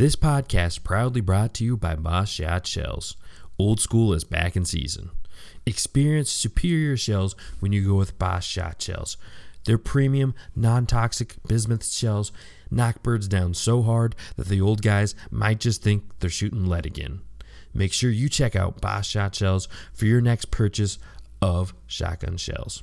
This podcast proudly brought to you by Boss Shot Shells. Old school is back in season. Experience superior shells when you go with Boss Shot Shells. Their premium, non toxic bismuth shells knock birds down so hard that the old guys might just think they're shooting lead again. Make sure you check out Boss Shot Shells for your next purchase of shotgun shells.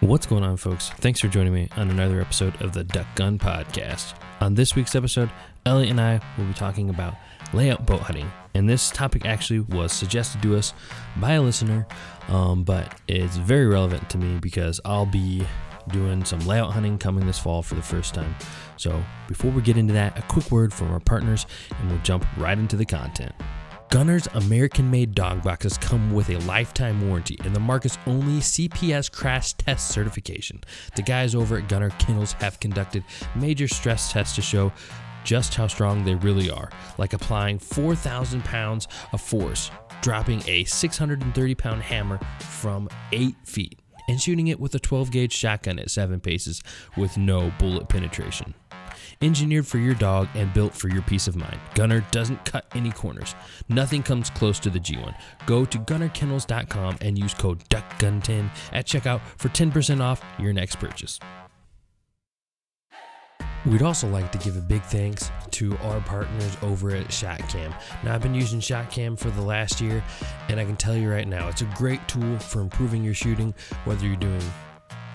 What's going on, folks? Thanks for joining me on another episode of the Duck Gun Podcast. On this week's episode, Elliot and I will be talking about layout boat hunting. And this topic actually was suggested to us by a listener, um, but it's very relevant to me because I'll be doing some layout hunting coming this fall for the first time. So, before we get into that, a quick word from our partners and we'll jump right into the content. Gunner's American made dog boxes come with a lifetime warranty and the market's only CPS crash test certification. The guys over at Gunner Kennels have conducted major stress tests to show just how strong they really are, like applying 4,000 pounds of force, dropping a 630 pound hammer from 8 feet, and shooting it with a 12 gauge shotgun at 7 paces with no bullet penetration. Engineered for your dog and built for your peace of mind. Gunner doesn't cut any corners. Nothing comes close to the G1. Go to gunnerkennels.com and use code DUCKGUN10 at checkout for 10% off your next purchase. We'd also like to give a big thanks to our partners over at ShotCam. Now, I've been using ShotCam for the last year, and I can tell you right now, it's a great tool for improving your shooting, whether you're doing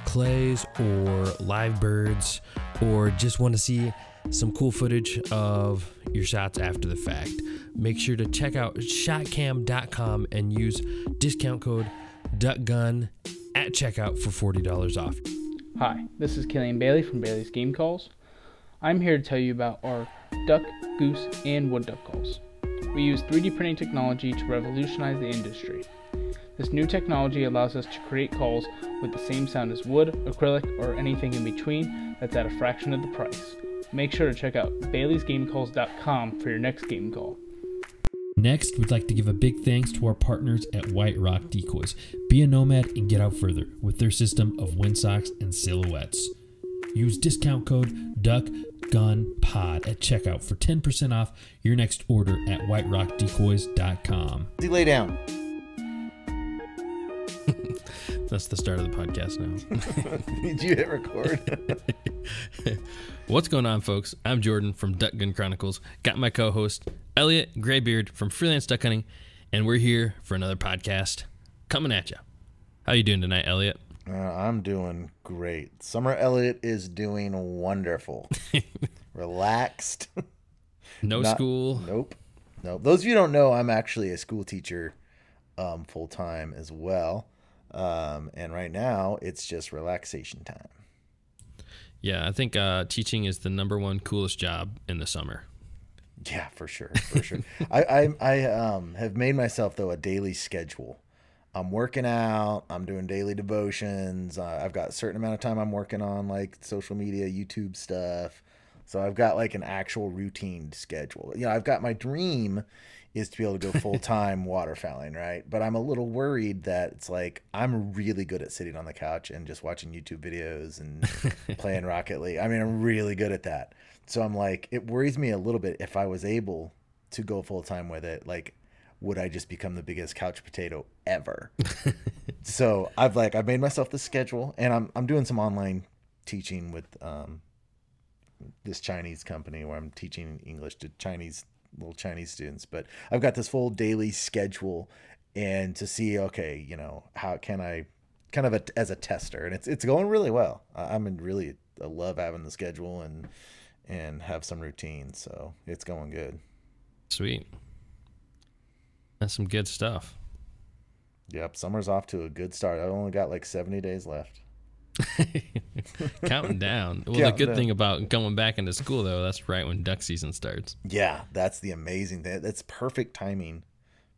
clays or live birds, or just want to see some cool footage of your shots after the fact. Make sure to check out shotcam.com and use discount code DUCKGUN at checkout for $40 off. Hi, this is Killian Bailey from Bailey's Game Calls. I'm here to tell you about our duck, goose, and wood duck calls. We use 3D printing technology to revolutionize the industry. This new technology allows us to create calls with the same sound as wood, acrylic, or anything in between that's at a fraction of the price. Make sure to check out baileysgamecalls.com for your next game call. Next, we'd like to give a big thanks to our partners at White Rock Decoys. Be a nomad and get out further with their system of windsocks and silhouettes. Use discount code DUCKGUNPOD at checkout for 10% off your next order at whiterockdecoys.com. Lay down. That's the start of the podcast now. Did you hit record? What's going on, folks? I'm Jordan from Duck Gun Chronicles. Got my co-host Elliot Graybeard from Freelance Duck Hunting, and we're here for another podcast coming at you. How you doing tonight, Elliot? Uh, I'm doing great. Summer Elliot is doing wonderful. Relaxed. No Not- school. Nope. Nope. Those of you who don't know, I'm actually a school teacher um, full time as well. Um, and right now, it's just relaxation time. Yeah, I think uh, teaching is the number one coolest job in the summer. Yeah, for sure, for sure. I I, I um, have made myself though a daily schedule. I'm working out. I'm doing daily devotions. Uh, I've got a certain amount of time I'm working on like social media, YouTube stuff. So I've got like an actual routine schedule. You know, I've got my dream is to be able to go full time waterfowling, right? But I'm a little worried that it's like I'm really good at sitting on the couch and just watching YouTube videos and playing Rocket League. I mean, I'm really good at that. So I'm like, it worries me a little bit if I was able to go full time with it. Like, would I just become the biggest couch potato ever? so I've like I've made myself the schedule, and I'm I'm doing some online teaching with um this Chinese company where I'm teaching English to Chinese little Chinese students. But I've got this full daily schedule, and to see okay, you know, how can I kind of a, as a tester, and it's it's going really well. I'm in really I love having the schedule and and have some routine, so it's going good. Sweet. That's some good stuff. Yep, summer's off to a good start. I only got like 70 days left. Counting down. Well, Counting the good down. thing about going back into school, though, that's right when duck season starts. Yeah, that's the amazing thing. That's perfect timing.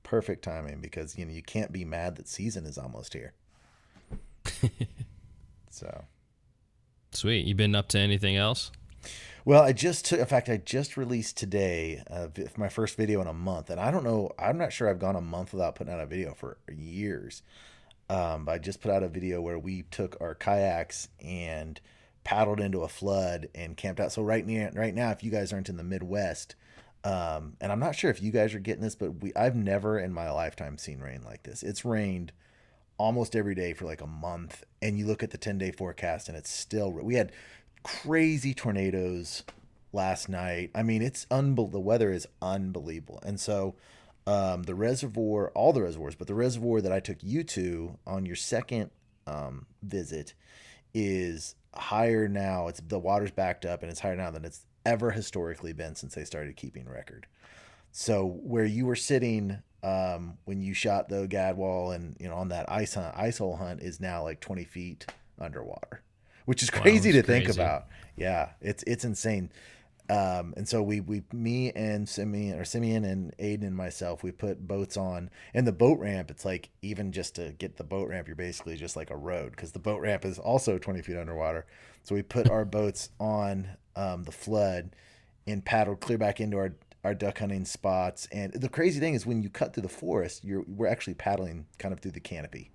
Perfect timing because you know you can't be mad that season is almost here. so, Sweet. You been up to anything else? well, I just took. In fact, I just released today uh, my first video in a month, and I don't know. I'm not sure I've gone a month without putting out a video for years. Um, I just put out a video where we took our kayaks and paddled into a flood and camped out. So right near right now, if you guys aren't in the Midwest, um, and I'm not sure if you guys are getting this, but we I've never in my lifetime seen rain like this. It's rained almost every day for like a month, and you look at the 10 day forecast and it's still we had crazy tornadoes last night. I mean, it's unbel- the weather is unbelievable, and so um, the reservoir, all the reservoirs, but the reservoir that I took you to on your second um, visit is higher now. It's the water's backed up and it's higher now than it's ever historically been since they started keeping record. So where you were sitting um, when you shot the gadwall and you know on that ice hunt, ice hole hunt is now like 20 feet underwater, which is crazy to that's think about. Yeah, it's it's insane. Um, and so we we me and Simeon or Simeon and Aiden and myself we put boats on and the boat ramp. It's like even just to get the boat ramp, you're basically just like a road because the boat ramp is also 20 feet underwater. So we put our boats on um, the flood and paddled clear back into our our duck hunting spots. And the crazy thing is when you cut through the forest, you're we're actually paddling kind of through the canopy,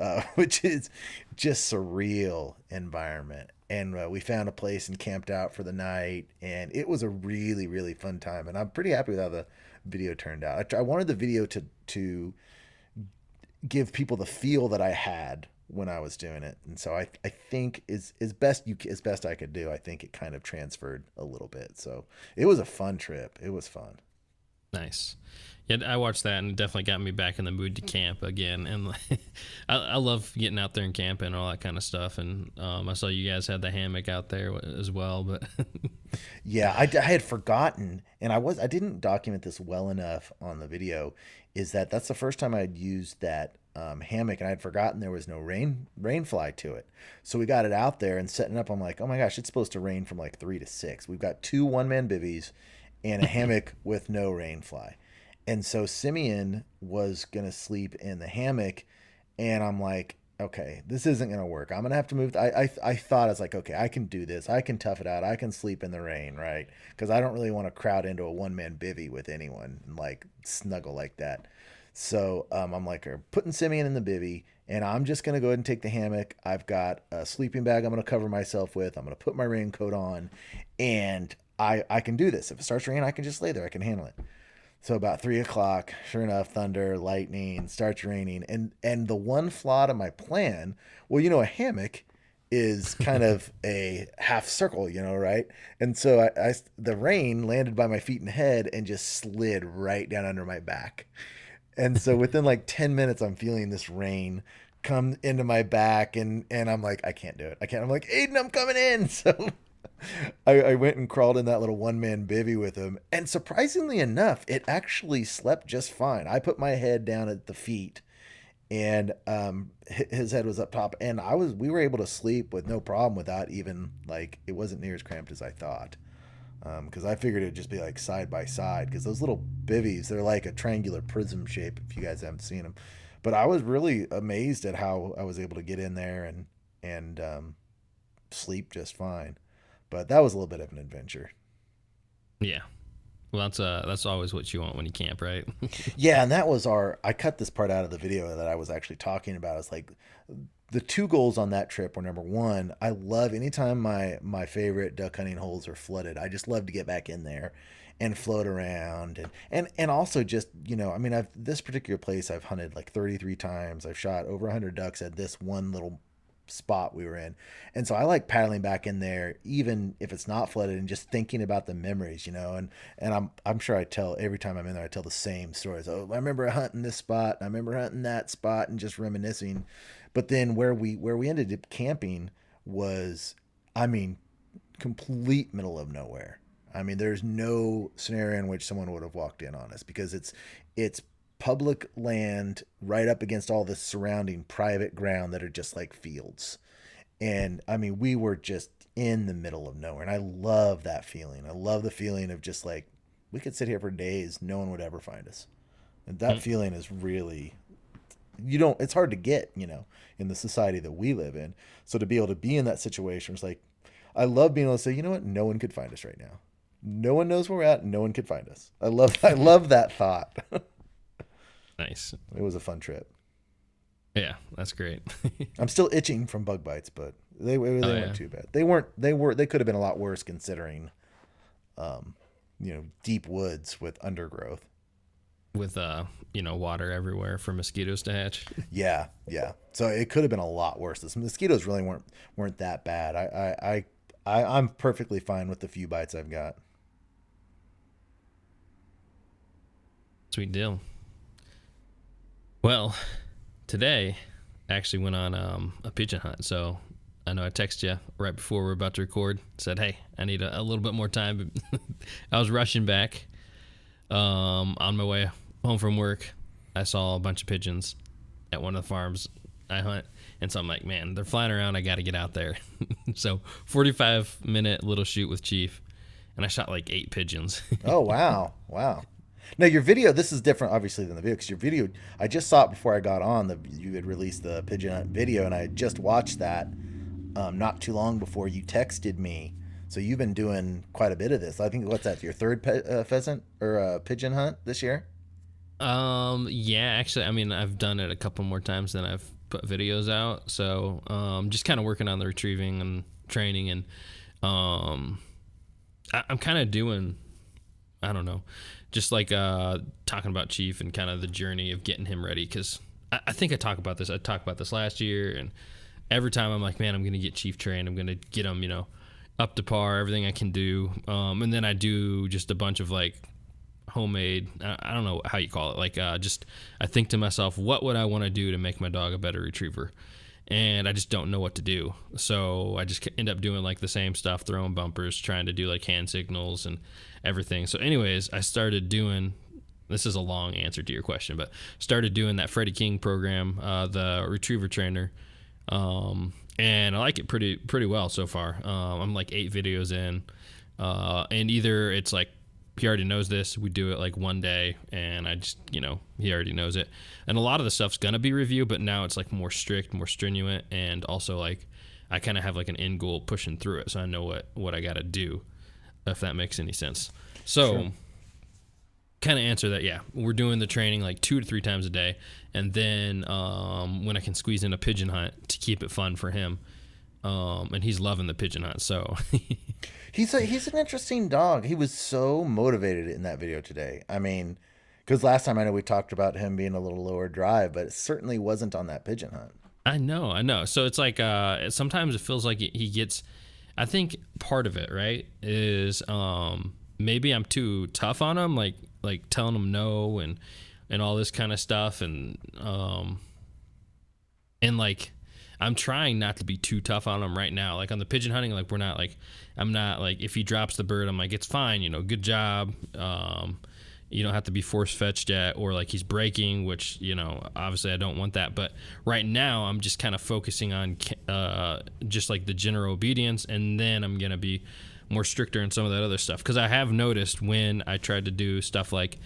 uh, which is just surreal environment. And uh, we found a place and camped out for the night, and it was a really really fun time. And I'm pretty happy with how the video turned out. I, I wanted the video to to give people the feel that I had when I was doing it, and so I I think is is best you as best I could do. I think it kind of transferred a little bit. So it was a fun trip. It was fun. Nice. Yeah, I watched that and it definitely got me back in the mood to camp again. And I, I love getting out there and camping and all that kind of stuff. And um, I saw you guys had the hammock out there as well. But Yeah, I had forgotten, and I was I didn't document this well enough on the video. Is that that's the first time I'd used that um, hammock, and I had forgotten there was no rain rain fly to it. So we got it out there and setting up. I'm like, oh my gosh, it's supposed to rain from like three to six. We've got two one man bivvies and a hammock with no rain fly. And so Simeon was gonna sleep in the hammock, and I'm like, okay, this isn't gonna work. I'm gonna have to move. I I, I thought I was like, okay, I can do this. I can tough it out. I can sleep in the rain, right? Because I don't really want to crowd into a one man bivvy with anyone and like snuggle like that. So um, I'm like, "Are putting Simeon in the bivvy, and I'm just gonna go ahead and take the hammock. I've got a sleeping bag. I'm gonna cover myself with. I'm gonna put my raincoat on, and I I can do this. If it starts raining, I can just lay there. I can handle it. So about three o'clock, sure enough, thunder, lightning, starts raining, and and the one flaw to my plan. Well, you know, a hammock is kind of a half circle, you know, right? And so I, I the rain landed by my feet and head and just slid right down under my back. And so within like ten minutes, I'm feeling this rain come into my back, and and I'm like, I can't do it. I can't. I'm like, Aiden, I'm coming in. So I, I went and crawled in that little one man bivvy with him, and surprisingly enough, it actually slept just fine. I put my head down at the feet, and um, his head was up top, and I was we were able to sleep with no problem without even like it wasn't near as cramped as I thought. Because I figured it'd just be like side by side. Because those little bivvies, they're like a triangular prism shape. If you guys haven't seen them, but I was really amazed at how I was able to get in there and and um, sleep just fine. But that was a little bit of an adventure. yeah. Well, that's uh, that's always what you want when you camp, right? Yeah, and that was our. I cut this part out of the video that I was actually talking about. It's like the two goals on that trip were number one. I love anytime my my favorite duck hunting holes are flooded. I just love to get back in there and float around and and and also just you know I mean I've this particular place I've hunted like 33 times. I've shot over 100 ducks at this one little spot we were in. And so I like paddling back in there even if it's not flooded and just thinking about the memories, you know. And and I'm I'm sure I tell every time I'm in there I tell the same stories. Oh, I remember hunting this spot, I remember hunting that spot and just reminiscing. But then where we where we ended up camping was I mean complete middle of nowhere. I mean there's no scenario in which someone would have walked in on us because it's it's public land right up against all the surrounding private ground that are just like fields. and I mean we were just in the middle of nowhere, and I love that feeling. I love the feeling of just like we could sit here for days, no one would ever find us, and that mm. feeling is really you don't it's hard to get you know in the society that we live in. So to be able to be in that situation it's like i love being able to say you know what? No one could find us right now. No one knows where we're at. No one could find us. I love i love that thought Nice. it was a fun trip Yeah, that's great. i'm still itching from bug bites but they, they weren't Oh, yeah. too bad they weren't they were they could have been a lot worse considering um you know deep woods with undergrowth With uh, you know, water everywhere for mosquitoes to hatch. Yeah, yeah. So it could have been a lot worse. The mosquitoes really weren't weren't that bad. I I, I, I I'm perfectly fine with the few bites I've got. Sweet deal. Well, today I actually went on um, a pigeon hunt. So I know I texted you right before we are about to record. Said, "Hey, I need a, a little bit more time." I was rushing back um, on my way home from work. I saw a bunch of pigeons at one of the farms I hunt, and so I'm like, "Man, they're flying around. I got to get out there." so 45 minute little shoot with Chief, and I shot like eight pigeons. Oh wow, wow. Now your video, this is different obviously than the video because your video, I just saw it before I got on. The you had released the pigeon hunt video, and I just watched that um, not too long before you texted me. So you've been doing quite a bit of this. I think what's that? Your third pe- uh, pheasant or uh, pigeon hunt this year? Um, yeah, actually, I mean, I've done it a couple more times than I've put videos out. So, um, just kind of working on the retrieving and training, and um, I, I'm kind of doing, I don't know, just like uh, talking about Chief and kind of the journey of getting him ready. Because I, I think I talk about this. I talked about this last year, and every time I'm like, man, I'm gonna get Chief trained. I'm gonna get him, you know, up to par, everything I can do. Um, and then I do just a bunch of like homemade I, I don't know how you call it like uh, just i think to myself what would i want to do to make my dog a better retriever and i just don't know what to do. So i just end up doing like the same stuff throwing bumpers trying to do like hand signals and everything. So anyways i started doing this is a long answer to your question but started doing that freddie king program uh, the retriever trainer um, and i like it pretty pretty well so far. Um, i'm like eight videos in uh, and either it's like he already knows this. We do it like one day, and I just, you know, he already knows it. And a lot of the stuff's gonna be review, but now it's like more strict, more stringent, and also like I kind of have like an end goal pushing through it, so I know what what I gotta do, if that makes any sense. So, kind of answer that. Yeah, we're doing the training like two to three times a day, and then um, when I can squeeze in a pigeon hunt to keep it fun for him. Um, and he's loving the pigeon hunt, so He's a, he's an interesting dog. He was so motivated in that video today. I mean, because last time I know we talked about him being a little lower drive, but it certainly wasn't on that pigeon hunt. I know, I know. So it's like uh, sometimes it feels like he gets. I think part of it, right, is um, maybe I'm too tough on him, like like telling him no and and all this kind of stuff, and um, and like I'm trying not to be too tough on him right now. Like on the pigeon hunting, like we're not like I'm not like if he drops the bird, I'm like it's fine, you know, good job. Um, you don't have to be force fetched yet, or like he's breaking, which you know obviously I don't want that. But right now I'm just kind of focusing on uh, just like the general obedience, and then I'm gonna be more stricter in some of that other stuff because I have noticed when I tried to do stuff like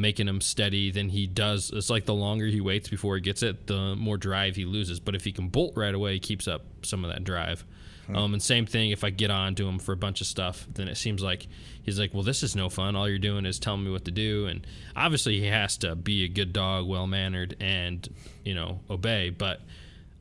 making him steady than he does. It's like the longer he waits before he gets it, the more drive he loses. But if he can bolt right away, he keeps up some of that drive. Um, and same thing if I get on to him for a bunch of stuff, then it seems like he's like, well, this is no fun. All you're doing is telling me what to do. And obviously, he has to be a good dog, well mannered, and you know obey. But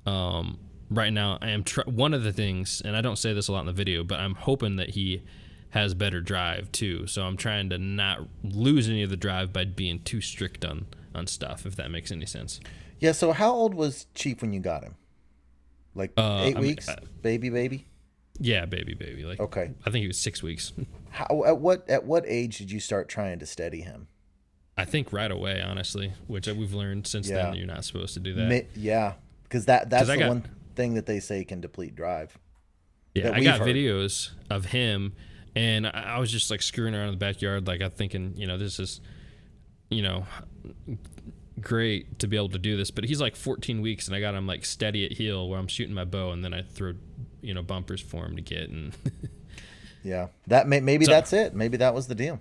um, right now, I am tr- one of the things, and I don't say this a lot in the video, but I'm hoping that he has better drive too. So I'm trying to not lose any of the drive by being too strict on on stuff. If that makes any sense. Yeah. So how old was Chief when you got him? Like Uh, eight I mean, weeks, uh, baby, baby. Yeah, baby, baby. Like Okay. I think he was six weeks. How at what at what age did you start trying to steady him? I think right away, honestly, which we've learned since Yeah. then. You're not supposed to do that. Mi- yeah, because that that's the got- one thing that they say can deplete drive. Yeah, I got heard. videos of him, and I, I was just like screwing around in the backyard, like I'm thinking, you know, this is, you know, great to be able to do this, but he's like 14 weeks, and I got him like steady at heel where I'm shooting my bow, and then I throw, you know, bumpers for him to get, and Yeah, that may, maybe So- that's it. Maybe that was the deal.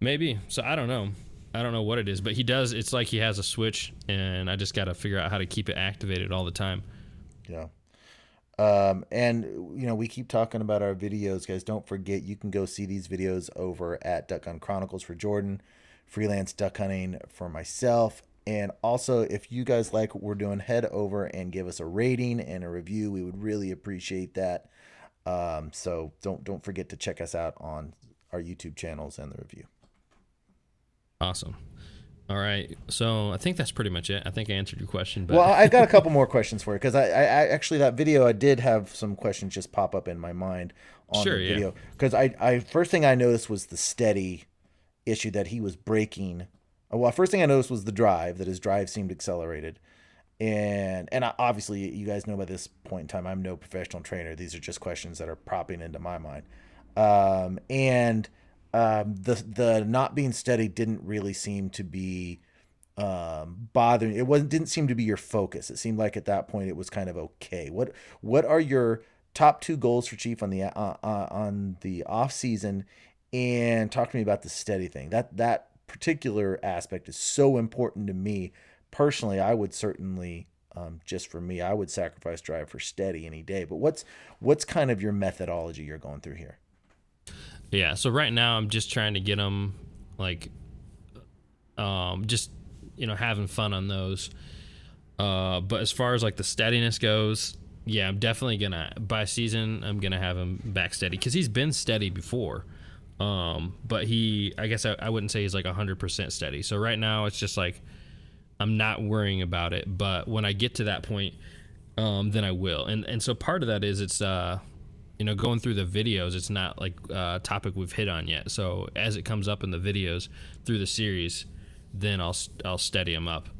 maybe. So I don't know. I don't know what it is, but he does. It's like he has a switch, and I just got to figure out how to keep it activated all the time. Yeah. Um, and you know, we keep talking about our videos, guys. Don't forget you can go see these videos over at Duck Gun Chronicles for Jordan, freelance duck hunting for myself. And also, if you guys like what we're doing, head over and give us a rating and a review. We would really appreciate that. Um, so don't don't forget to check us out on our YouTube channels and the review. Awesome. All right. So I think that's pretty much it. I think I answered your question, but Well, I've got a couple more questions for you because I, I, I actually that video I did have some questions just pop up in my mind on Sure, the video because I, I first thing I noticed was the steady issue that he was breaking. Well, first thing I noticed was the drive that his drive seemed accelerated, and and I, obviously you guys know by this point in time I'm no professional trainer. These are just questions that are popping into my mind, um, and um, the the not being steady didn't really seem to be um bothering it wasn't didn't seem to be your focus. It seemed like at that point it was kind of okay. What what are your top two goals for chief on the uh, uh, on the off season? And talk to me about the steady thing. That that particular aspect is so important to me. Personally i would certainly um, just for me i would sacrifice drive for steady any day. But what's what's kind of your methodology you're going through here Yeah, so right now I'm just trying to get them like um just you know having fun on those. Uh but as far as like the steadiness goes, yeah, I'm definitely to by season I'm to have him back steady cuz he's been steady before. Um but he I guess I, I wouldn't say he's like 100% steady. So right now it's just like I'm not worrying about it, but when I get to that point um, then I will. And and so part of that is it's uh, you know going through the videos. It's not like uh, a topic we've hit on yet. So as it comes up in the videos through the series, then I'll I'll steady them up.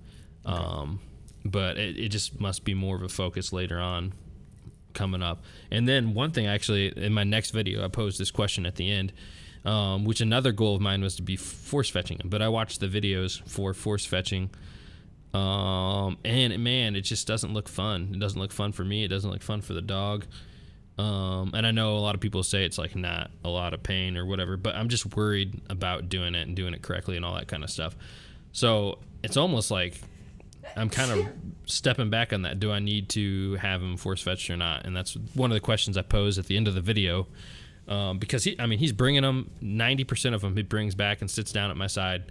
Um, but it, it just must be more of a focus later on coming up. And then one thing actually in my next video, I posed this question at the end, um, which another goal of mine was to be force fetching them. But I watched the videos for force fetching, um, and man, it just doesn't look fun. It doesn't look fun for me. It doesn't look fun for the dog. Um, and I know a lot of people say it's like not a lot of pain or whatever, but I'm just worried about doing it and doing it correctly and all that kind of stuff. So it's almost like I'm kind of stepping back on that. Do I need to have him force fetched or not? And that's one of the questions I pose at the end of the video. Um, because he, I mean, he's bringing them 90% of them. He brings back and sits down at my side,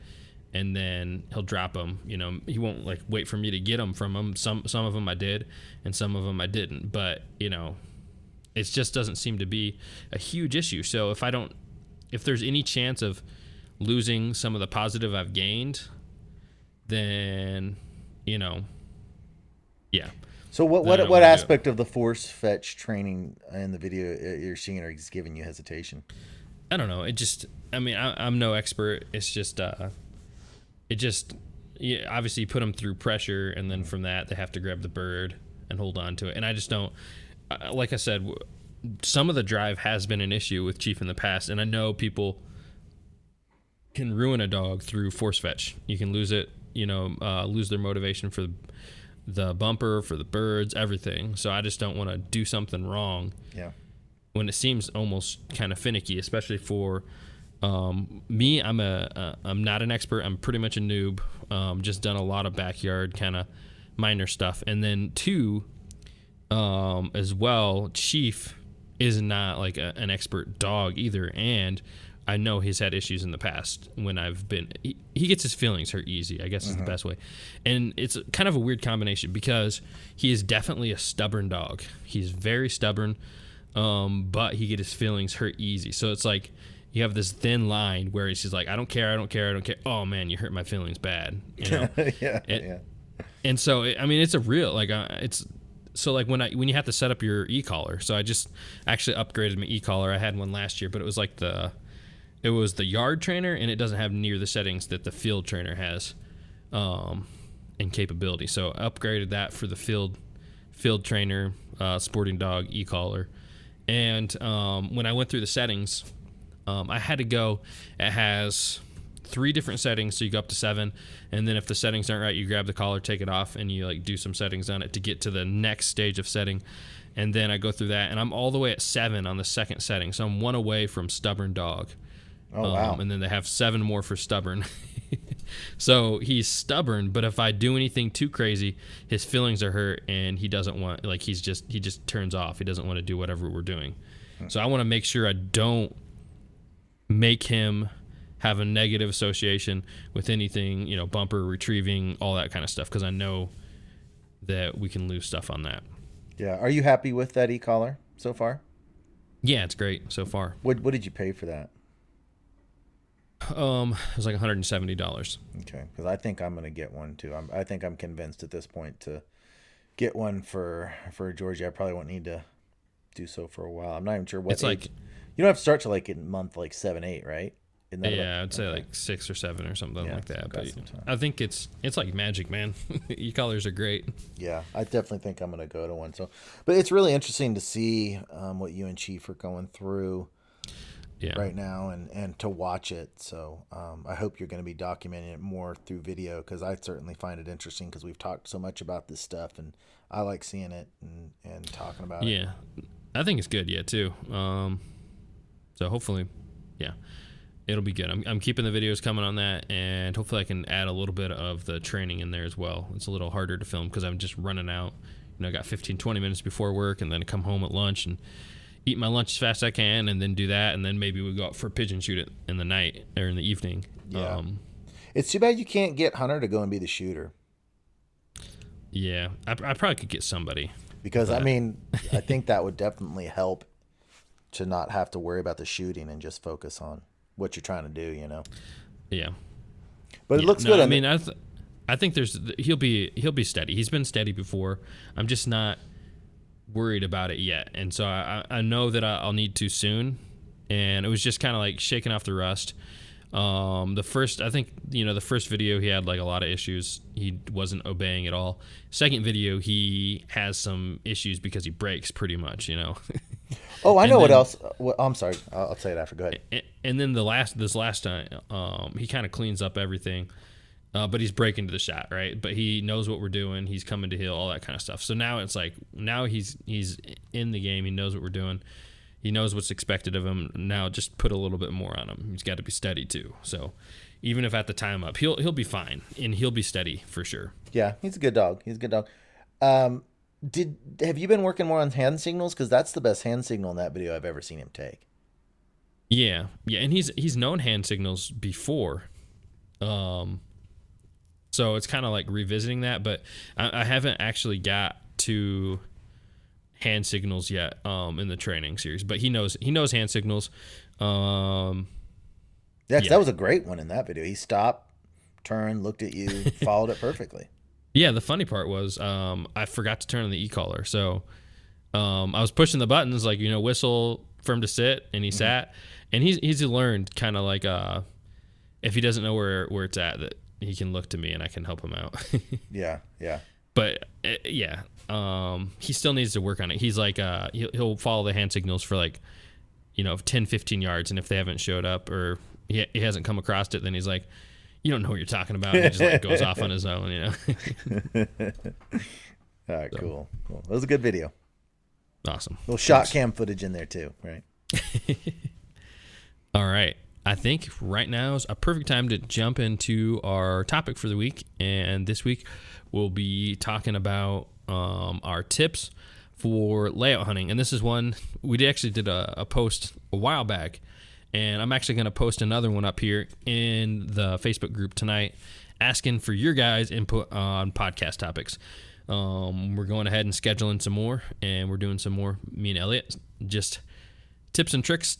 and then he'll drop them. You know, he won't like wait for me to get them from him. Some some of them I did, and some of them I didn't. But you know, it just doesn't seem to be a huge issue. So if I don't, if there's any chance of losing some of the positive I've gained, then you know, yeah. So what what what wanna do it. aspect of the force fetch training in the video you're seeing or is giving you hesitation? I don't know. It just, I mean, I, I'm no expert. It's just, uh, it just, yeah, obviously you put them through pressure, and then from that they have to grab the bird and hold on to it. And I just don't, like I said, some of the drive has been an issue with Chief in the past, and I know people can ruin a dog through force fetch. You can lose it, you know, uh, lose their motivation for the bumper, for the birds, everything. So I just don't want to do something wrong Yeah. when it seems almost kind of finicky, especially for um, me. I'm a uh, I'm not an expert. I'm pretty much a noob. Um, just done a lot of backyard kind of minor stuff, and then two, um, as well. Chief is not like a, an expert dog either, and I know he's had issues in the past when I've been. He, he gets his feelings hurt easy. I guess is the best way, and it's kind of a weird combination because he is definitely a stubborn dog. He's very stubborn, um, but he gets his feelings hurt easy. So it's like you have this thin line where he's just like, I don't care, I don't care, I don't care. Oh man, you hurt my feelings bad. You know? yeah. It- yeah. and so I mean it's a real like uh, it's so like when I when you have to set up your e-collar. So I just actually upgraded my e-collar. I had one last year, but it was like the it was the yard trainer and it doesn't have near the settings that the field trainer has um and capability. So I upgraded that for the field field trainer uh, sporting dog e-collar. And um, when I went through the settings, um, I had to go. It has three different settings, so you go up to seven, and then if the settings aren't right, you grab the collar, take it off, and you like do some settings on it to get to the next stage of setting. And then I go through that, and I'm all the way at seven on the second setting, so I'm one away from stubborn dog. Oh wow. Um, and then they have seven more for stubborn. so he's stubborn, but if I do anything too crazy, his feelings are hurt, and he doesn't want like he's just he just turns off. He doesn't want to do whatever we're doing. So I want to make sure I don't make him have a negative association with anything, you know, bumper retrieving, all that kind of stuff, because I know that we can lose stuff on that. yeah. Are you happy with that e-collar so far? Yeah, it's great so far. What What did you pay for that? Um, it was like 170 dollars. Okay, because I think I'm gonna get one too. I'm, I think I'm convinced at this point to get one for for Georgia. I probably won't need to do so for a while. I'm not even sure what. It's like- you don't have to start to like in month like seven, eight, right? Yeah, I'd say okay. like six or seven or something Yeah, like that. But. I think it's it's like magic, man. E-collars are great. Yeah, I definitely think I'm gonna go to one. So, but it's really interesting to see um, what you and Chief are going through Yeah. right now, and and to watch it. So, um, I hope you're going to be documenting it more through video because I certainly find it interesting because we've talked so much about this stuff, and I like seeing it and and talking about it. Yeah, I think it's good. Yeah, too. Um, so hopefully, yeah, it'll be good. I'm, I'm keeping the videos coming on that, and hopefully I can add a little bit of the training in there as well. It's a little harder to film because I'm just running out. You know, I got 15, 20 minutes before work, and then come home at lunch and eat my lunch as fast as I can, and then do that, and then maybe we go out for a pigeon shoot it in the night or in the evening. Yeah. Um, It's too bad you can't get Hunter to go and be the shooter yeah, I, I probably could get somebody. because I mean I think that would definitely help to not have to worry about the shooting and just focus on what you're trying to do. You know, Yeah. but it Yeah, looks no, good. I mean, I, th- I think there's he'll be he'll be steady. He's been steady before. I'm just not worried about it yet, and so I, I know that I'll need to soon. And it was just kind of like shaking off the rust. Um, the first, I think, you know, the first video he had like a lot of issues. He wasn't obeying at all. Second video, he has some issues because he breaks pretty much, you know. oh, I and know what else. What, I'm sorry. I'll, I'll say it after. Go ahead. and, and then the last this last time um, he kind of cleans up everything uh, but he's breaking to the shot right but he knows what we're doing he's coming to heel all that kind of stuff so now it's like now he's he's in the game he knows what we're doing he knows what's expected of him now just put a little bit more on him he's got to be steady too so even if at the time up he'll he'll be fine and he'll be steady for sure Yeah, he's a good dog. He's a good dog. Um, did have you been working more on hand signals? Because that's the best hand signal in that video I've ever seen him take. Yeah, yeah, and he's he's known hand signals before, um, so it's kind of like revisiting that. But I, I haven't actually got to hand signals yet um, in the training series. But he knows he knows hand signals. Um, Yeah, Yeah. that was a great one in that video. He stopped, turned, looked at you, followed it perfectly. Yeah, the funny part was um, I forgot to turn on the e collar, so um, I was pushing the buttons like you know whistle for him to sit, and he sat, and he's he's learned kind of like uh, if he doesn't know where where it's at that he can look to me and I can help him out. Yeah, yeah. but uh, yeah, um, he still needs to work on it. He's like uh, he'll, he'll follow the hand signals for like you know 10, 15 yards, and if they haven't showed up or he, he hasn't come across it, then he's like. You don't know what you're talking about. And he just like goes off on his own, you know. All right, cool, cool. That was a good video. awesome. little shot cam footage in there too, right? All right. I think right now is a perfect time to jump into our topic for the week. And this week we'll be talking about um, our tips for layout hunting. And this is one we actually did a, a post a while back. And I'm actually going to post another one up here in the Facebook group tonight asking for your guys' input on podcast topics. Um, we're going ahead and scheduling some more, and we're doing some more. Me and Elliot just tips and tricks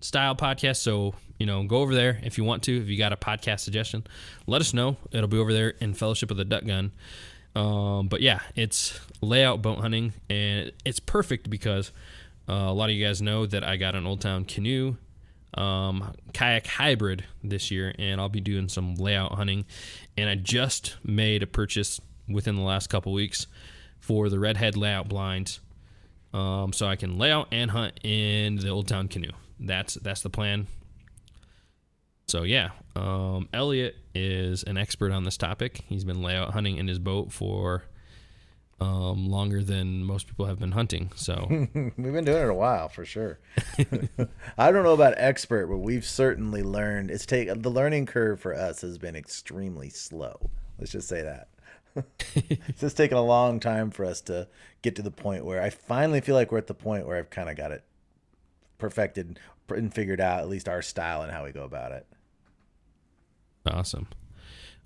style podcast. So, you know, go over there if you want to. If you got a podcast suggestion, let us know. It'll be over there in Fellowship of the Duck Gun. Um, but yeah, it's layout boat hunting, and it's perfect because uh, a lot of you guys know that I got an Old Town canoe um, kayak hybrid this year, and I'll be doing some layout hunting. And I just made a purchase within the last couple weeks for the Redhead layout blinds um, so I can lay out and hunt in the Old Town canoe. That's that's the plan. So yeah, um, Elliot is an expert on this topic. He's been layout hunting in his boat for um, longer than most people have been hunting. So we've been doing it a while for sure. I don't know about expert, but we've certainly learned. It's take the learning curve for us has been extremely slow. Let's just say that. it's just taken a long time for us to get to the point where I finally feel like we're at the point where I've kind of got it perfected and figured out at least our style and how we go about it. Awesome.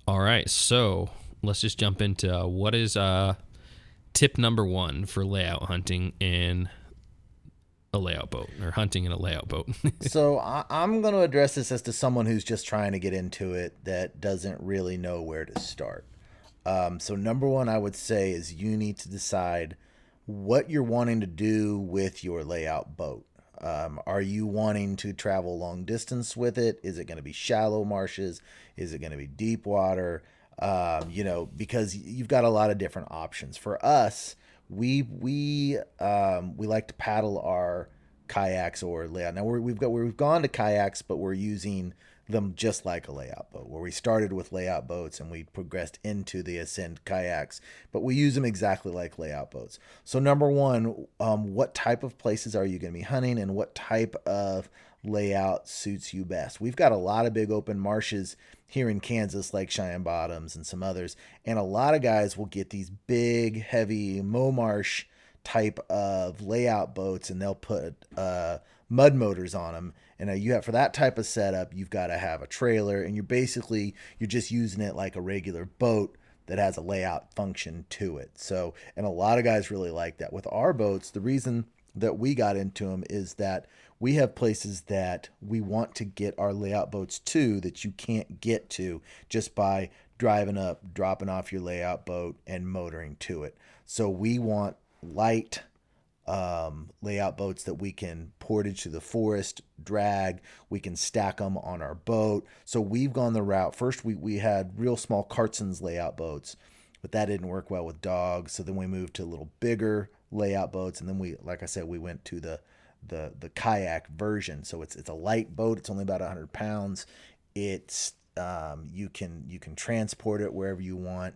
All right, so let's just jump into uh, what is uh tip number one for layout hunting in a layout boat or hunting in a layout boat? so I, am going to address this as to someone who's just trying to get into it that doesn't really know where to start. Um, so number one, I would say is you need to decide what you're wanting to do with your layout boat. Um, are you wanting to travel long distance with it? Is it going to be shallow marshes? Is it going to be deep water? Um, you know, because you've got a lot of different options. For us, we we um, we like to paddle our kayaks or layout. Now we have got we've gone to kayaks, but we're using them just like a layout boat. Where we started with layout boats and we progressed into the ascend kayaks, but we use them exactly like layout boats. So number one, um, what type of places are you going to be hunting, and what type of layout suits you best? We've got a lot of big open marshes here in Kansas, like Cheyenne Bottoms and some others. And a lot of guys will get these big, heavy Momarsh type of layout boats and they'll put uh, mud motors on them. And uh, you have for that type of setup, you've got to have a trailer and you're basically you're just using it like a regular boat that has a layout function to it. So, and a lot of guys really like that. With our boats, the reason that we got into them is that we have places that we want to get our layout boats to that you can't get to just by driving up, dropping off your layout boat, and motoring to it. So we want light um, layout boats that we can portage to the forest, drag, we can stack them on our boat. So we've gone the route. First, we, we had real small Kartzens layout boats, but that didn't work well with dogs. So then we moved to a little bigger layout boats. And then we, like I said, we went to the the the kayak version. So it's it's a light boat. It's only about 100 pounds. It's um, you can you can transport it wherever you want,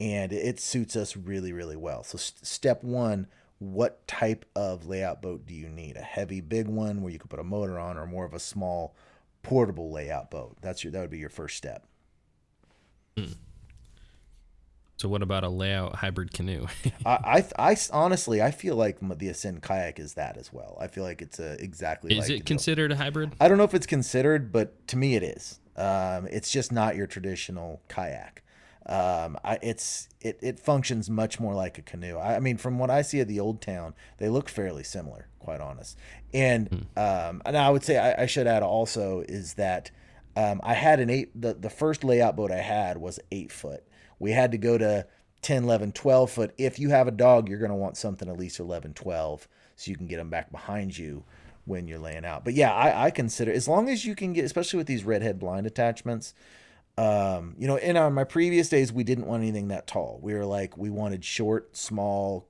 and it suits us really really well. So st- step one, what type of layout boat do you need? A heavy big one where you can put a motor on, or more of a small portable layout boat? That's your that would be your first step. Hmm. So what about a layout hybrid canoe? I, I, I, honestly, I feel like the Ascend kayak is that as well. I feel like it's a, exactly. Is like it considered a hybrid? I don't know if it's considered, but to me it is. Um, it's just not your traditional kayak. Um, I, it's it, it functions much more like a canoe. I, I, mean, from what I see at the old town, they look fairly similar, quite honest. And hmm. um, and I would say I, I should add also is that um, I had an eight. The the first layout boat I had was eight foot we had to go to 10, 11, 12 foot. If you have a dog, you're going to want something at least 11, 12 so you can get them back behind you when you're laying out. But yeah, I, I consider as long as you can get, especially with these redhead blind attachments. Um, you know, in our, my previous days, we didn't want anything that tall. We were like, we wanted short, small,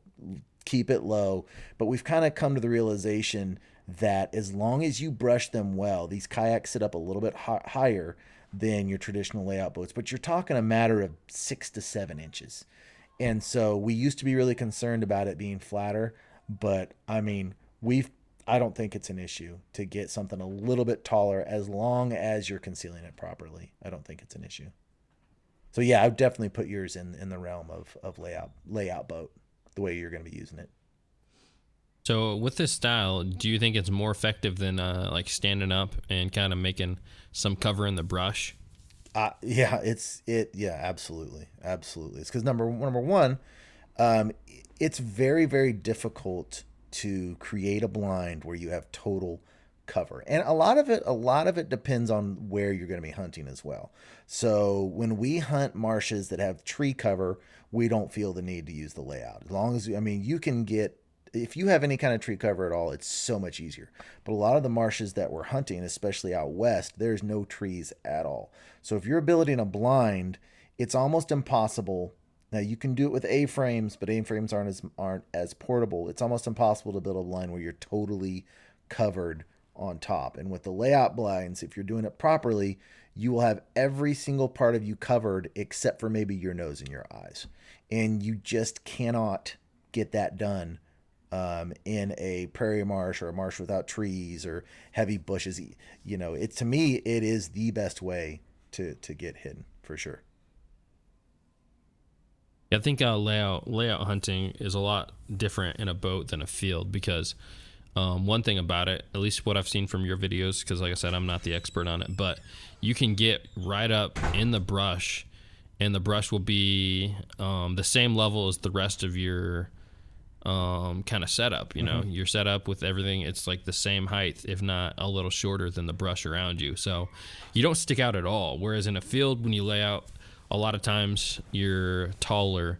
keep it low. But we've kind of come to the realization that as long as you brush them well, these kayaks sit up a little bit hi- higher than your traditional layout boats, but you're talking a matter of six to seven inches. And so we used to be really concerned about it being flatter, but I mean, we've I don't think it's an issue to get something a little bit taller as long as you're concealing it properly. I don't think it's an issue. So yeah, I've definitely put yours in in the realm of of layout layout boat, the way you're going to be using it. So with this style, do you think it's more effective than uh, like standing up and kind of making some cover in the brush? Uh, yeah, it's it. Yeah, absolutely, absolutely. It's because number number one, um, it's very very difficult to create a blind where you have total cover, and a lot of it a lot of it depends on where you're going to be hunting as well. So when we hunt marshes that have tree cover, we don't feel the need to use the layout. As long as I mean, you can get if you have any kind of tree cover at all, it's so much easier. But a lot of the marshes that we're hunting, especially out west, there's no trees at all. So if you're building a blind, it's almost impossible. Now you can do it with A-frames, but A-frames aren't as aren't as portable. It's almost impossible to build a blind where you're totally covered on top. And with the layout blinds, if you're doing it properly, you will have every single part of you covered except for maybe your nose and your eyes. And you just cannot get that done um, in a prairie marsh or a marsh without trees or heavy bushes. You know, it to me it is the best way to to get hidden for sure. I think uh, layout layout hunting is a lot different in a boat than a field because um, one thing about it, at least what I've seen from your videos, because like I said, I'm not the expert on it, but you can get right up in the brush, and the brush will be um, the same level as the rest of your um, kind of setup. You know, mm-hmm. your setup with everything, it's like the same height, if not a little shorter than the brush around you. So you don't stick out at all. Whereas in a field, when you lay out, a lot of times you're taller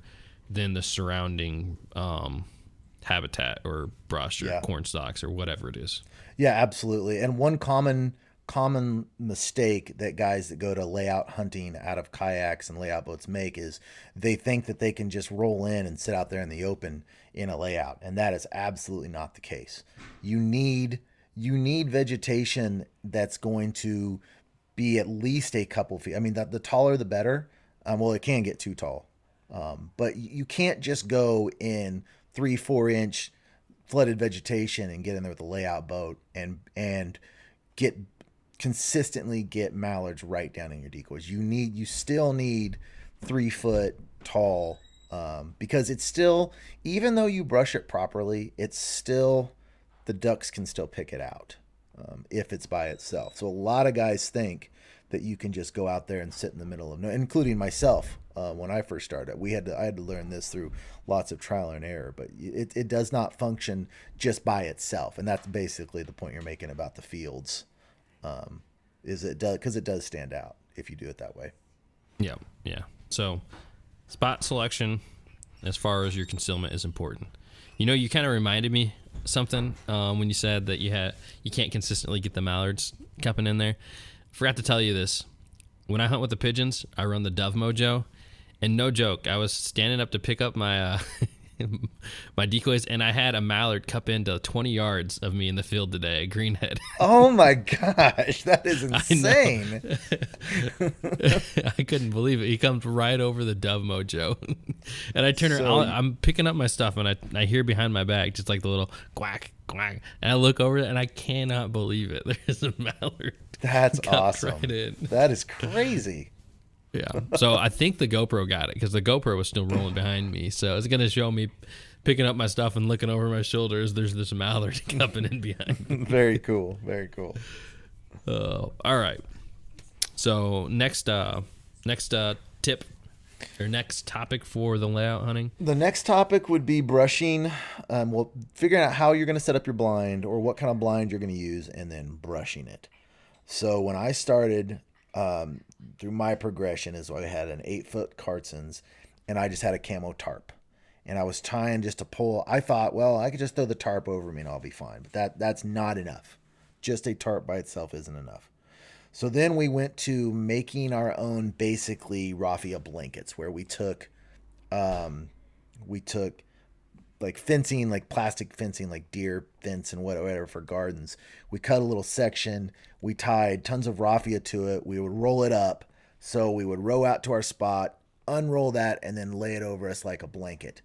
than the surrounding um, habitat or brush or yeah. corn stalks or whatever it is. Yeah, absolutely. And one common common mistake that guys that go to layout hunting out of kayaks and layout boats make is they think that they can just roll in and sit out there in the open in a layout and that is absolutely not the case. You need you need vegetation that's going to be at least a couple feet. I mean, the, the taller the better. Um, well, it can get too tall, um, but you can't just go in three, four inch flooded vegetation and get in there with a layout boat and and get consistently get mallards right down in your decoys. You need you still need three foot tall um, because it's still even though you brush it properly, it's still the ducks can still pick it out um, if it's by itself. So a lot of guys think that you can just go out there and sit in the middle of no, including myself uh, when I first started. We had to I had to learn this through lots of trial and error, but it, it does not function just by itself, and that's basically the point you're making about the fields. Um, is it does because it does stand out if you do it that way. Yeah, yeah. So spot selection as far as your concealment is important. You know, you kind of reminded me something um, when you said that you had you can't consistently get the mallards cupping in there. Forgot to tell you this. When I hunt with the pigeons, I run the Dove Mojo, and no joke, I was standing up to pick up my uh, my decoys, and I had a mallard cup into 20 yards of me in the field today, greenhead. oh my gosh, that is insane! I, I, couldn't believe it. He comes right over the Dove Mojo, and I turn so, around. I'm picking up my stuff, and I I hear behind my back just like the little quack quack, and I look over and I cannot believe it. There's a mallard. That's awesome. Right that is crazy. Yeah. So I think the GoPro got it because the GoPro was still rolling behind me. So it's gonna show me picking up my stuff and looking over my shoulders. There's this mallard coming in behind. Me. Very cool. Very cool. Uh, all right. So next, uh, next uh, tip or next topic for the layout hunting. The next topic would be brushing. Um, well, figuring out how you're going to set up your blind or what kind of blind you're going to use, and then brushing it. So when I started um, through my progression is I had an eight foot Carstens and I just had a camo tarp. And I was trying just to pull. I thought, well, I could just throw the tarp over me and I'll be fine. But that that's not enough. Just a tarp by itself isn't enough. So then we went to making our own basically raffia blankets where we took um we took like fencing, like plastic fencing, like deer fence and whatever for gardens. We cut a little section. We tied tons of raffia to it. We would roll it up. So we would row out to our spot, unroll that, and then lay it over us like a blanket.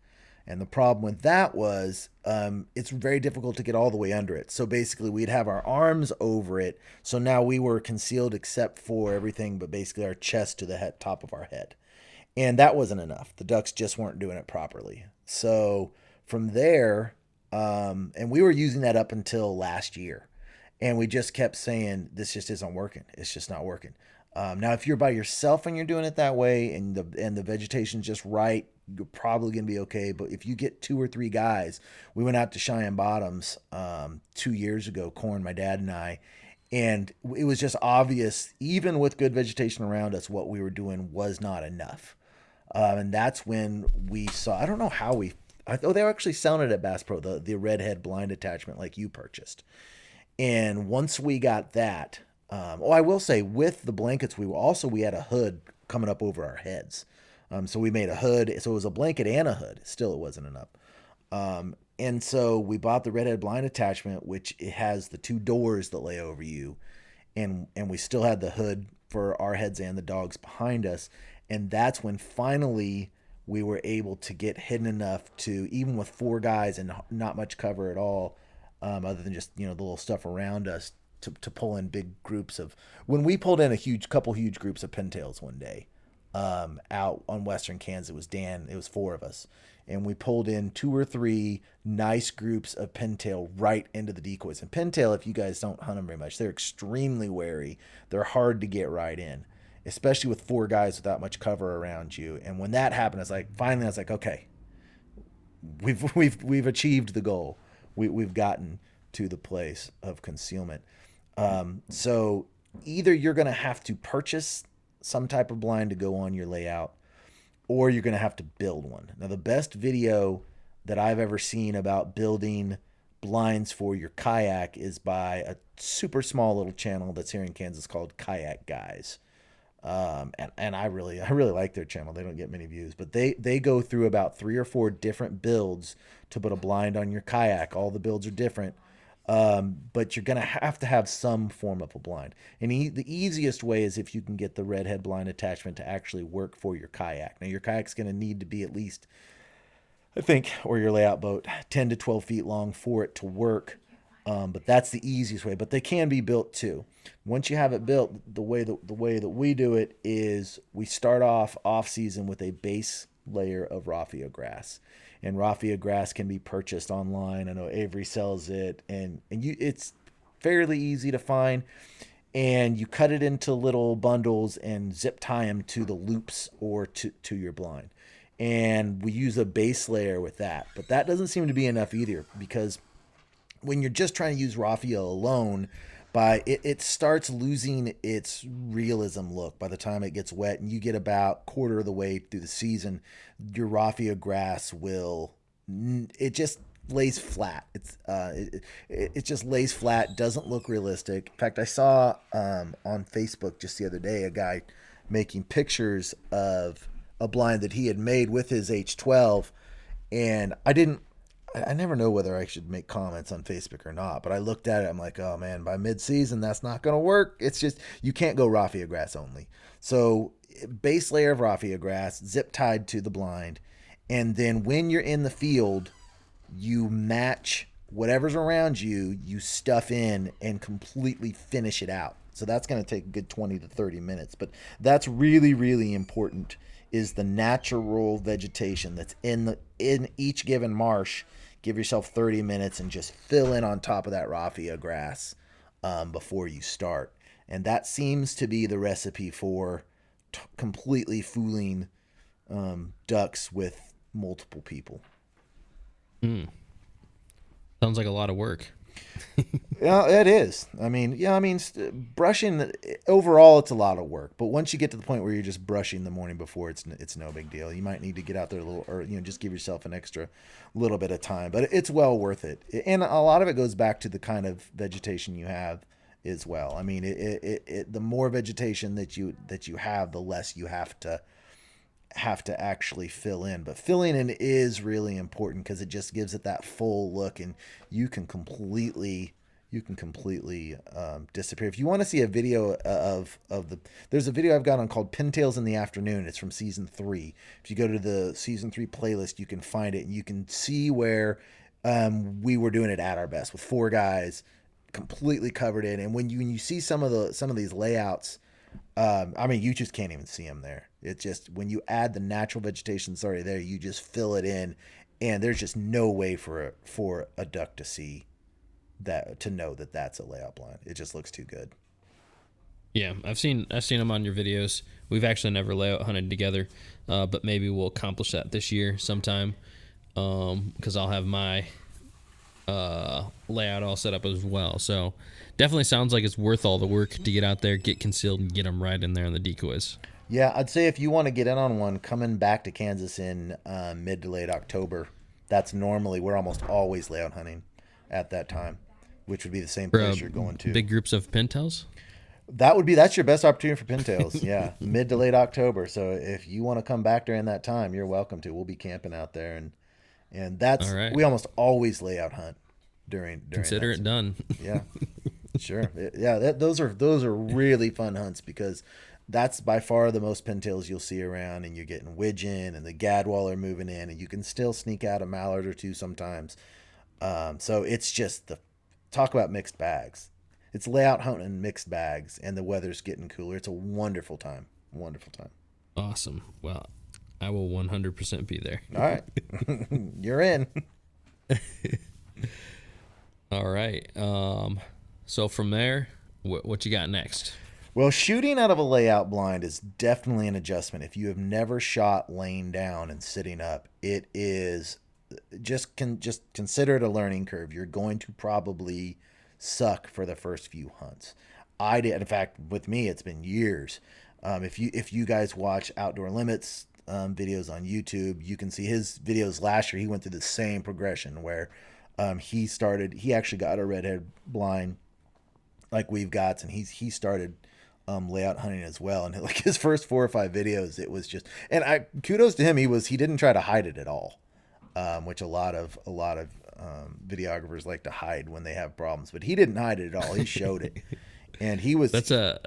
And the problem with that was um, it's very difficult to get all the way under it. So basically, we'd have our arms over it. So now we were concealed except for everything but basically our chest to the head, top of our head. And that wasn't enough. The ducks just weren't doing it properly. So from there, um, and we were using that up until last year, and we just kept saying this just isn't working. It's just not working. Um, now, if you're by yourself and you're doing it that way, and the and the vegetation's just right, you're probably gonna be okay. But if you get two or three guys, we went out to Cheyenne Bottoms um, two years ago, Corn, my dad and I, and it was just obvious, even with good vegetation around us, what we were doing was not enough. Um, and that's when we saw. I don't know how we I thought they were actually it at Bass Pro, the, the redhead blind attachment like you purchased. And once we got that, um, oh, I will say with the blankets, we were also we had a hood coming up over our heads. Um, so we made a hood, so it was a blanket and a hood. Still, it wasn't enough. Um, and so we bought the redhead blind attachment, which it has the two doors that lay over you, and and we still had the hood for our heads and the dogs behind us, and that's when finally we were able to get hidden enough to even with four guys and not much cover at all, um, other than just you know the little stuff around us to to pull in big groups of when we pulled in a huge couple huge groups of pintails one day um, out on western Kansas. It was Dan. It was four of us, and we pulled in two or three nice groups of pintail right into the decoys. And pintail, if you guys don't hunt them very much, they're extremely wary. They're hard to get right in, especially with four guys without much cover around you. And when that happened, I was like, finally, I was like, okay, we've we've we've achieved the goal. We we've gotten to the place of concealment. Um, so either you're going to have to purchase some type of blind to go on your layout, or you're going to have to build one. Now, the best video that I've ever seen about building blinds for your kayak is by a super small little channel that's here in Kansas called Kayak Guys. Um, and, and I really I really like their channel. They don't get many views, but they they go through about three or four different builds to put a blind on your kayak. All the builds are different. Um, but you're to have to have some form of a blind. And e- the easiest way is if you can get the redhead blind attachment to actually work for your kayak. Now, your kayak's to need to be at least, I think, or your layout boat, 10 to 12 feet long for it to work. Um, but that's the easiest way. But they can be built too. Once you have it built, the way that the way that we do it is we start off off season with a base layer of raffia grass and raffia grass can be purchased online. I know Avery sells it, and and you it's fairly easy to find. And you cut it into little bundles and zip tie them to the loops or to, to your blind. And we use a base layer with that. But that doesn't seem to be enough either because when you're just trying to use raffia alone, by it, it starts losing its realism look by the time it gets wet and you get about quarter of the way through the season your raffia grass will it just lays flat. It's uh it, it, it just lays flat doesn't look realistic. In fact i saw um on facebook just the other day a guy making pictures of a blind that he had made with his h12 and i didn't I never know whether I should make comments on Facebook or not, but I looked at it. I'm like, oh man, by mid-season, that's not going to work. It's just you can't go raffia grass only. So base layer of raffia grass, zip tied to the blind, and then when you're in the field, you match whatever's around you. You stuff in and completely finish it out. So that's going to take a good 20 to 30 minutes, but that's really really important. Is the natural vegetation that's in the in each given marsh give yourself 30 minutes and just fill in on top of that raffia grass um, before you start. And that seems to be the recipe for t- completely fooling um, ducks with multiple people. Mm. Sounds like a lot of work. yeah, it is. I mean, yeah, I mean, brushing overall, it's a lot of work. But once you get to the point where you're just brushing the morning before, it's it's no big deal. You might need to get out there a little, or you know, just give yourself an extra little bit of time. But it's well worth it, and a lot of it goes back to the kind of vegetation you have as well. I mean, it, it, it the more vegetation that you that you have, the less you have to have to actually fill in. But filling in is really important because it just gives it that full look, and you can completely you can completely um, disappear. If you want to see a video of of the, there's a video I've got on called Pintails in the Afternoon. It's from season three. If you go to the season three playlist, you can find it, and you can see where um, we were doing it at our best with four guys completely covered in. And when you when you see some of the some of these layouts um, I mean, you just can't even see them there. It's just when you add the natural vegetation that's already there, you just fill it in, and there's just no way for a, for a duck to see that to know that that's a layout blind. It just looks too good. Yeah, I've seen I've seen them on your videos. We've actually never layout hunted together, uh, but maybe we'll accomplish that this year sometime. Because um, I'll have my uh, layout all set up as well. So definitely sounds like it's worth all the work to get out there, get concealed, and get them right in there on the decoys. Yeah, I'd say if you want to get in on one, coming back to Kansas in uh, mid to late October, that's normally we're almost always layout hunting at that time, which would be the same place uh, you're going to. Big groups of pintails. That would be that's your best opportunity for pintails. Yeah, mid to late October. So if you want to come back during that time, you're welcome to. We'll be camping out there and and that's right. we almost always layout hunt during during Consider it done. Yeah, sure. Yeah, that, those are those are really fun hunts because that's by far the most pintails you'll see around, and you're getting widgeon and the gadwall are moving in, and you can still sneak out a mallard or two sometimes. Um, so it's just the talk about mixed bags. It's layout hunting mixed bags, and the weather's getting cooler. It's a wonderful time. Wonderful time. awesome. Well, I will 100% be there. All right, you're in. All right. Um, so from there, what, what you got next? Well, shooting out of a layout blind is definitely an adjustment. If you have never shot laying down and sitting up, it is just can just consider it a learning curve. You're going to probably suck for the first few hunts. I did. In fact, with me, it's been years. Um, if you if you guys watch Outdoor Limits um, videos on YouTube, you can see his videos last year. He went through the same progression where um, he started. He actually got a redhead blind like we've got, and he's he started um, layout hunting as well. And like his first four or five videos, it was just and I kudos to him. He was he didn't try to hide it at all, um, which a lot of a lot of um, videographers like to hide when they have problems. But he didn't hide it at all. He showed it, and he was That's a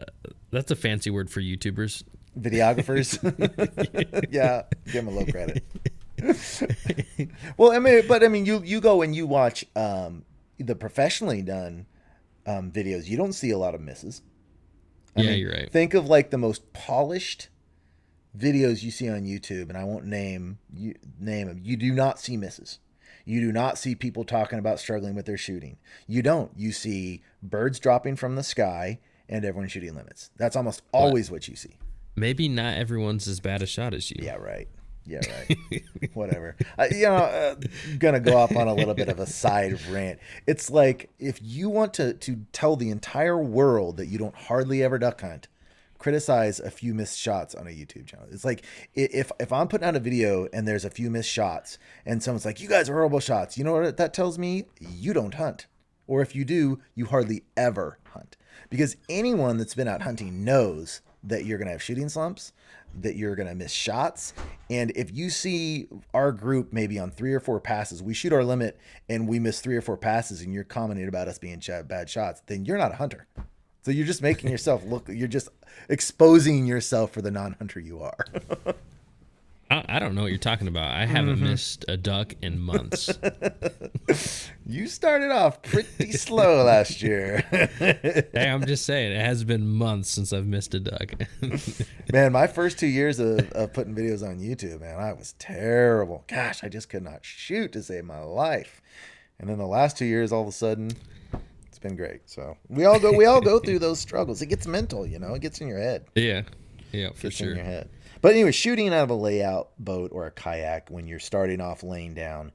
that's a fancy word for YouTubers. Videographers. yeah, give him a low credit. well, I mean, but I mean, you you go and you watch um, the professionally done um, videos. You don't see a lot of misses. I yeah, mean, you're right. Think of like the most polished videos you see on YouTube, and I won't name you name them. You do not see misses. You do not see people talking about struggling with their shooting. You don't. You see birds dropping from the sky and everyone shooting limits. That's almost always what you see. Maybe not everyone's as bad a shot as you. Yeah, right. Yeah, right. Whatever. Uh, you know, uh, gonna go off on a little bit of a side rant. It's like if you want to to tell the entire world that you don't hardly ever duck hunt, criticize a few missed shots on a YouTube channel. It's like if if I'm putting out a video and there's a few missed shots and someone's like, "You guys are horrible shots," you know what that tells me? You don't hunt, or if you do, you hardly ever hunt. Because anyone that's been out hunting knows that you're gonna have shooting slumps, that you're gonna miss shots, and if you see our group maybe on three or four passes, we shoot our limit and we miss three or four passes, and you're commenting about us being bad shots, then you're not a hunter. So you're just making yourself look. You're just exposing yourself for the non-hunter you are. I, I don't know what you're talking about. I haven't Mm-hmm. missed a duck in months. you started off pretty slow last year. hey, I'm just saying, it has been months since I've missed a duck. man, my first two years of, of putting videos on YouTube, man, I was terrible. Gosh, I just could not shoot to save my life. And then the last two years, all of a sudden, it's been great. So we all go, we all go through those struggles. It gets mental, you know, it gets in your head. yeah, yeah, for gets in sure. your head. But anyway, shooting out of a layout boat or a kayak when you're starting off laying down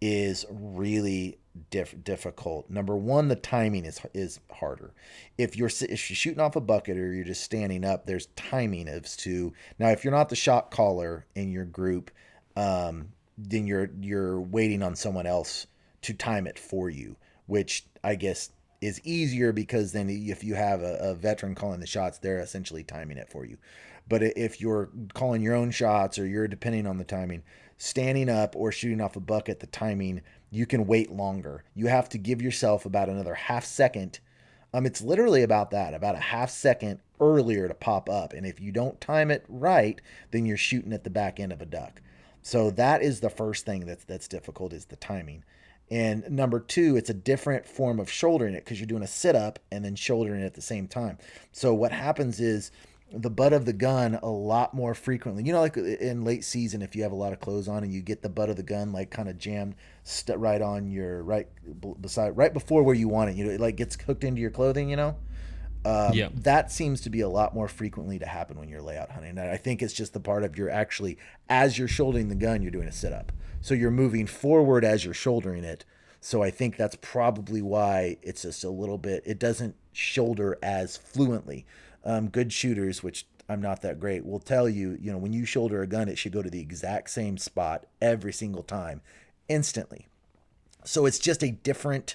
is really diff- difficult. Number one, the timing is is harder. If you're if you're shooting off a bucket or you're just standing up, there's timing as to now. If you're not the shot caller in your group, um, then you're you're waiting on someone else to time it for you, which I guess is easier because then if you have a, a veteran calling the shots, they're essentially timing it for you. But if you're calling your own shots or you're depending on the timing, standing up or shooting off a bucket, the timing, you can wait longer. You have to give yourself about another half second. Um, it's literally about that, about a half second earlier to pop up. And if you don't time it right, then you're shooting at the back end of a duck. So that is the first thing that's that's difficult is the timing. And number two, it's a different form of shouldering it because you're doing a sit up and then shouldering it at the same time. So what happens is the butt of the gun a lot more frequently. You know, like in late season, if you have a lot of clothes on and you get the butt of the gun like kind of jammed st- right on your right b- beside, right before where you want it. You know, it like gets hooked into your clothing. You know, um, Yep. that seems to be a lot more frequently to happen when you're layout hunting. And I think it's just the part of you're actually as you're shouldering the gun, you're doing a sit up. So you're moving forward as you're shouldering it. So I think that's probably why it's just a little bit. It doesn't shoulder as fluently. Um, good shooters, which I'm not that great, will tell you, you know, when you shoulder a gun, it should go to the exact same spot every single time, instantly. So it's just a different,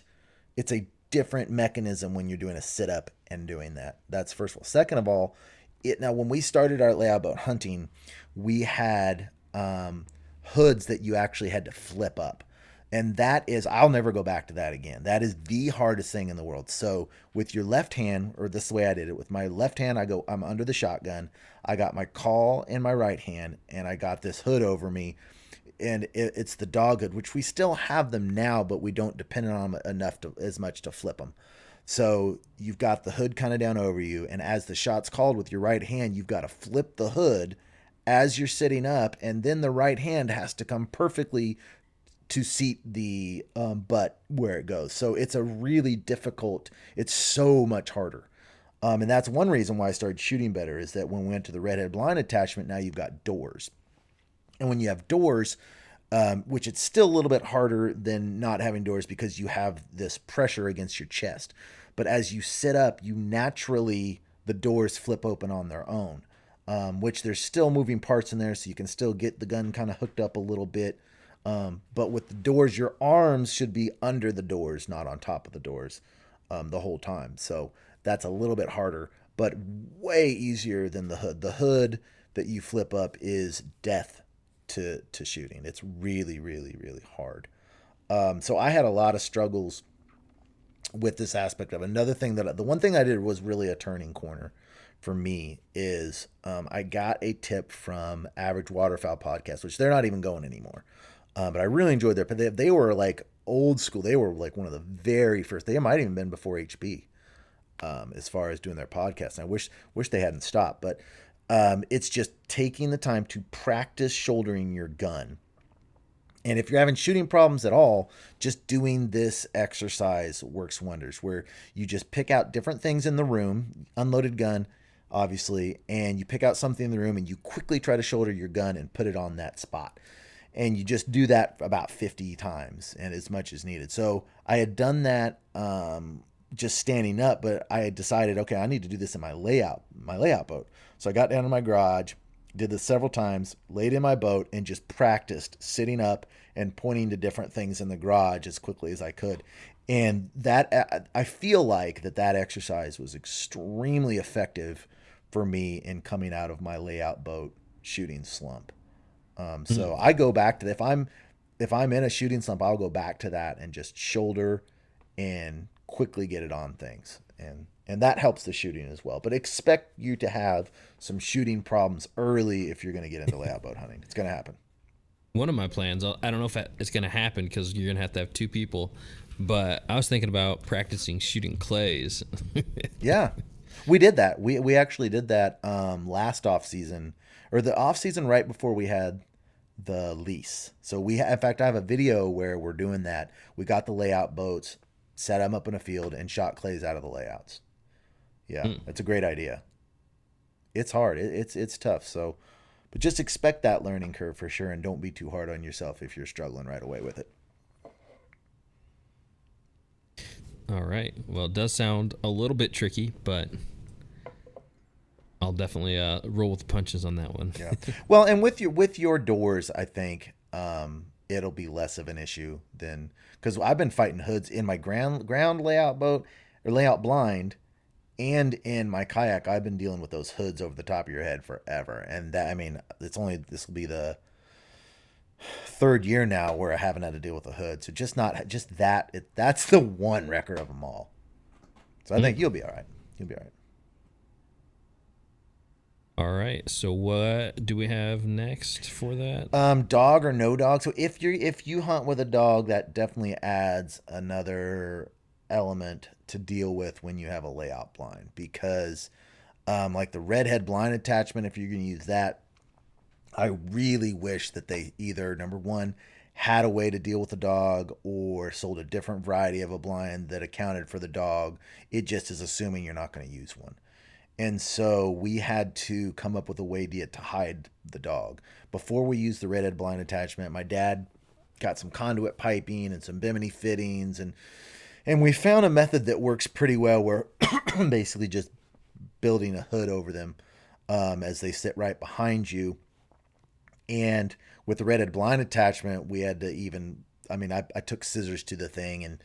it's a different mechanism when you're doing a sit up and doing that. That's first of all. Second of all, it now when we started our layout boat hunting, we had um, hoods that you actually had to flip up. And that is, I'll never go back to that again. That is the hardest thing in the world. So, with your left hand, or this is the way I did it, with my left hand, I go, I'm under the shotgun. I got my call in my right hand, and I got this hood over me. And it, it's the dog hood, which we still have them now, but we don't depend on them enough to, as much to flip them. So, you've got the hood kind of down over you. And as the shot's called with your right hand, you've got to flip the hood as you're sitting up, and then the right hand has to come perfectly to seat the um, butt where it goes. So it's a really difficult. It's so much harder. Um, and that's one reason why I started shooting better is that when we went to the redhead blind attachment, now you've got doors. And when you have doors, um, which it's still a little bit harder than not having doors because you have this pressure against your chest. But as you sit up, you naturally, the doors flip open on their own, um, which there's still moving parts in there. So you can still get the gun kind of hooked up a little bit. Um, but with the doors, your arms should be under the doors, not on top of the doors, um, the whole time. So that's a little bit harder, but way easier than the hood. The hood that you flip up is death to to shooting. It's really, really, really hard. Um, so I had a lot of struggles with this aspect of it. another thing that the one thing I did was really a turning corner for me is um, I got a tip from Average Waterfowl podcast, which they're not even going anymore. Uh, but I really enjoyed their. They, they were like old school. They were like one of the very first. They might even been before HB, um, as far as doing their podcast. And I wish wish they hadn't stopped. But um, it's just taking the time to practice shouldering your gun. And if you're having shooting problems at all, just doing this exercise works wonders. Where you just pick out different things in the room, unloaded gun, obviously, and you pick out something in the room and you quickly try to shoulder your gun and put it on that spot and you just do that about 50 times and as much as needed. So I had done that um, just standing up, but I had decided, okay, I need to do this in my layout, my layout boat. So I got down in my garage, did this several times, laid in my boat, and just practiced sitting up and pointing to different things in the garage as quickly as I could. And that I feel like that that exercise was extremely effective for me in coming out of my layout boat shooting slump. Um, so mm-hmm. I go back to if I'm if I'm in a shooting slump, I'll go back to that and just shoulder and quickly get it on things, and and that helps the shooting as well. But expect you to have some shooting problems early if you're going to get into layout boat hunting. It's going to happen. One of my plans, I don't know if it's going to happen because you're going to have to have two people, but I was thinking about practicing shooting clays. yeah, we did that. We we actually did that um, last off season or the off season right before we had the lease. So we, ha- in fact, I have a video where we're doing that. We got the layout boats, set them up in a field, and shot clays out of the layouts. Yeah, mm. it's a great idea. It's hard. It, it's it's tough. So, but just expect that learning curve for sure, and don't be too hard on yourself if you're struggling right away with it. All right. Well, it does sound a little bit tricky, but I'll definitely uh, roll with the punches on that one. yeah. Well, and with your with your doors, I think um, it'll be less of an issue than because I've been fighting hoods in my ground ground layout boat or layout blind, and in my kayak. I've been dealing with those hoods over the top of your head forever, and that I mean, it's only this will be the third year now where I haven't had to deal with a hood. So just not just that. It, that's the one record of them all. So I mm think you'll be all right. You'll be all right. All right. So what do we have next for that? Um, dog or no dog. So if you're if you hunt with a dog, that definitely adds another element to deal with when you have a layout blind because um, like the redhead blind attachment, if you're going to use that, I really wish that they either number one had a way to deal with the dog or sold a different variety of a blind that accounted for the dog. It just is assuming you're not going to use one. And so we had to come up with a way to, to hide the dog. Before we used the redhead blind attachment, my dad got some conduit piping and some bimini fittings and and we found a method that works pretty well where basically just building a hood over them um, as they sit right behind you. And with the redhead blind attachment, we had to even I mean I, I took scissors to the thing and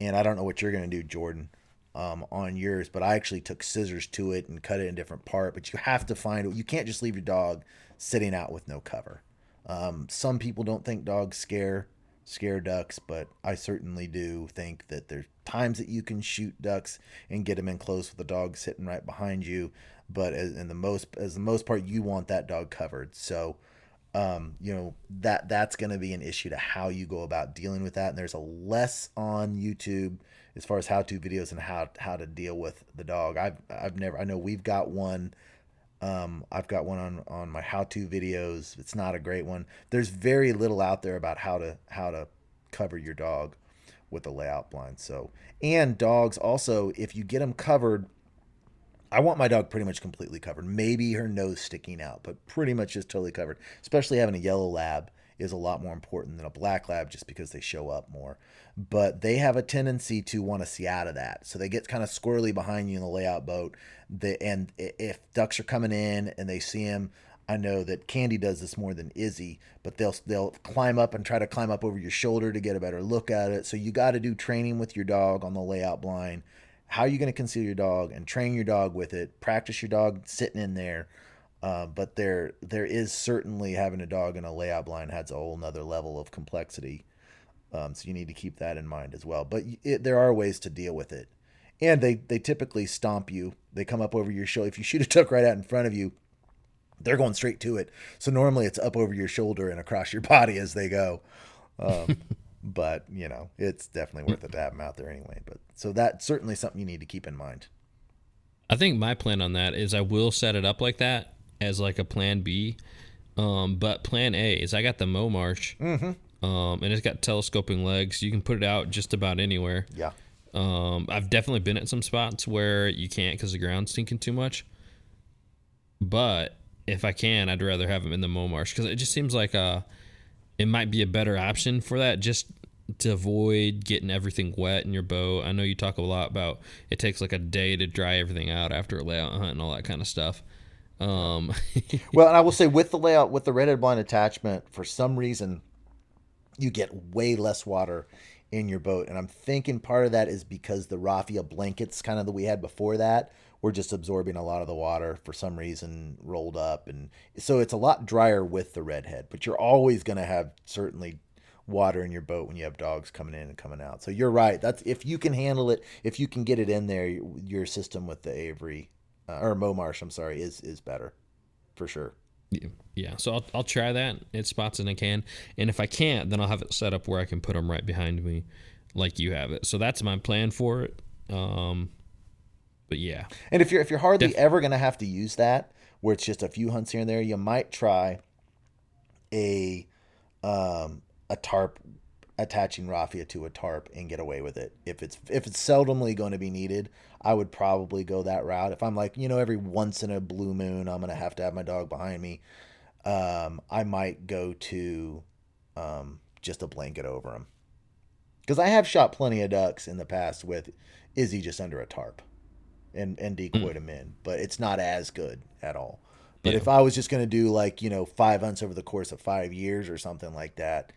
and I don't know what you're gonna do, Jordan um, on yours, but I actually took scissors to it and cut it in different part. But you have to find. You can't just leave your dog sitting out with no cover. Um, some people don't think dogs scare scare ducks, but I certainly do think that there's times that you can shoot ducks and get them in close with a dog sitting right behind you. But as in the most as the most part, you want that dog covered. So, um, you know that that's going to be an issue to how you go about dealing with that. And there's a less on YouTube as far as how to videos and how how to deal with the dog. I've I've never I know we've got one. Um, I've got one on on my how to videos. It's not a great one. There's very little out there about how to how to cover your dog with a layout blind. So and dogs also if you get them covered. I want my dog pretty much completely covered. Maybe her nose sticking out, but pretty much just totally covered. Especially having a yellow lab is a lot more important than a black lab just because they show up more. But they have a tendency to want to see out of that. So they get kind of squirrely behind you in the layout boat. And if ducks are coming in and they see him, I know that Candy does this more than Izzy, but they'll they'll climb up and try to climb up over your shoulder to get a better look at it. So you got to do training with your dog on the layout blind. How are you going to conceal your dog and train your dog with it? Practice your dog sitting in there uh, but there there is certainly having a dog in a layout blind has a whole nother level of complexity. Um, so you need to keep that in mind as well. But it, there are ways to deal with it, and they they typically stomp you. They come up over your shoulder. If you shoot a duck right out in front of you, they're going straight to it. So normally it's up over your shoulder and across your body as they go. Um, but you know it's definitely worth it to have them out there anyway. But so that's certainly something you need to keep in mind. I think my plan on that is I will set it up like that as like a plan B. Um, but plan A is I got the Momarsh, mm-hmm. um, and it's got telescoping legs. You can put it out just about anywhere. Yeah. Um, I've definitely been at some spots where you can't because the ground's sinking too much. But if I can, I'd rather have them in the Momarsh because it just seems like uh, it might be a better option for that. Just to avoid getting everything wet in your boat. I know you talk a lot about it takes like a day to dry everything out after a layout hunt and all that kind of stuff. Um, well, and I will say with the layout with the redhead blind attachment, for some reason, you get way less water in your boat, and I'm thinking part of that is because the raffia blankets, kind of that we had before that, were just absorbing a lot of the water for some reason rolled up, and so it's a lot drier with the redhead. But you're always going to have certainly water in your boat when you have dogs coming in and coming out. So you're right. That's if you can handle it, if you can get it in there, your system with the Avery uh, or Momarsh, I'm sorry, is is better for sure. Yeah, yeah. So I'll I'll try that It spots and I can, and if I can't, then I'll have it set up where I can put them right behind me, like you have it. So that's my plan for it. Um, but yeah. And if you're if you're hardly Def- ever gonna have to use that, where it's just a few hunts here and there, you might try a um a tarp attaching raffia to a tarp and get away with it. If it's if it's seldomly going to be needed, I would probably go that route. If I'm like, you know, every once in a blue moon, I'm gonna have to have my dog behind me. Um, I might go to um, just a blanket over him because I have shot plenty of ducks in the past with Izzy just under a tarp and and decoyed mm. him in, but it's not as good at all. But yeah. if I was just gonna do like you know five hunts over the course of five years or something like that,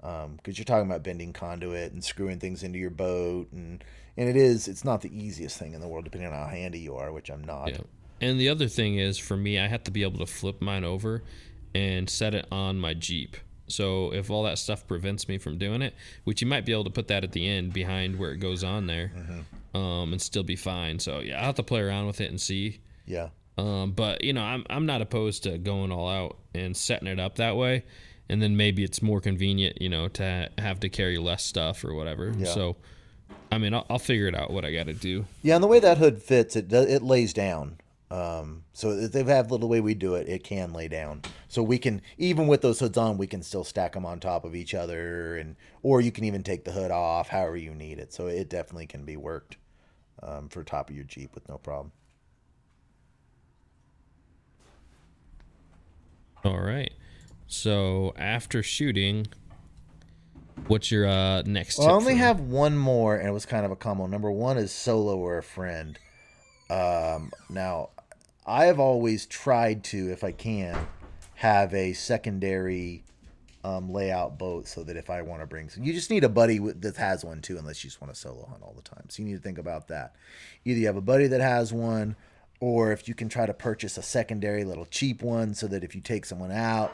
because um, you're talking about bending conduit and screwing things into your boat, and and it is it's not the easiest thing in the world depending on how handy you are, which I'm not. Yeah. And the other thing is for me, I have to be able to flip mine over and set it on my Jeep. So if all that stuff prevents me from doing it, which you might be able to put that at the end behind where it goes on there, mm-hmm. um, and still be fine. So yeah, i'll have to play around with it and see. Yeah. Um, but you know, I'm I'm not opposed to going all out and setting it up that way and then maybe it's more convenient, you know, to have to carry less stuff or whatever. Yeah. So, I mean, I'll, I'll, figure it out what I got to do. Yeah, and the way that hood fits, it it lays down. Um, so if they have the little way we do it, it can lay down. So we can even with those hoods on, we can still stack them on top of each other, and or you can even take the hood off, however you need it. So it definitely can be worked um, for top of your Jeep with no problem. All right. So after shooting, what's your uh, next? Well, I only have one more, and it was kind of a combo. Number one is solo or a friend. Um, now, I have always tried to, if I can, have a secondary um, layout boat so that if I want to bring, some, you just need a buddy that has one too, unless you just want to solo hunt all the time. So you need to think about that. Either you have a buddy that has one, or if you can try to purchase a secondary little cheap one, so that if you take someone out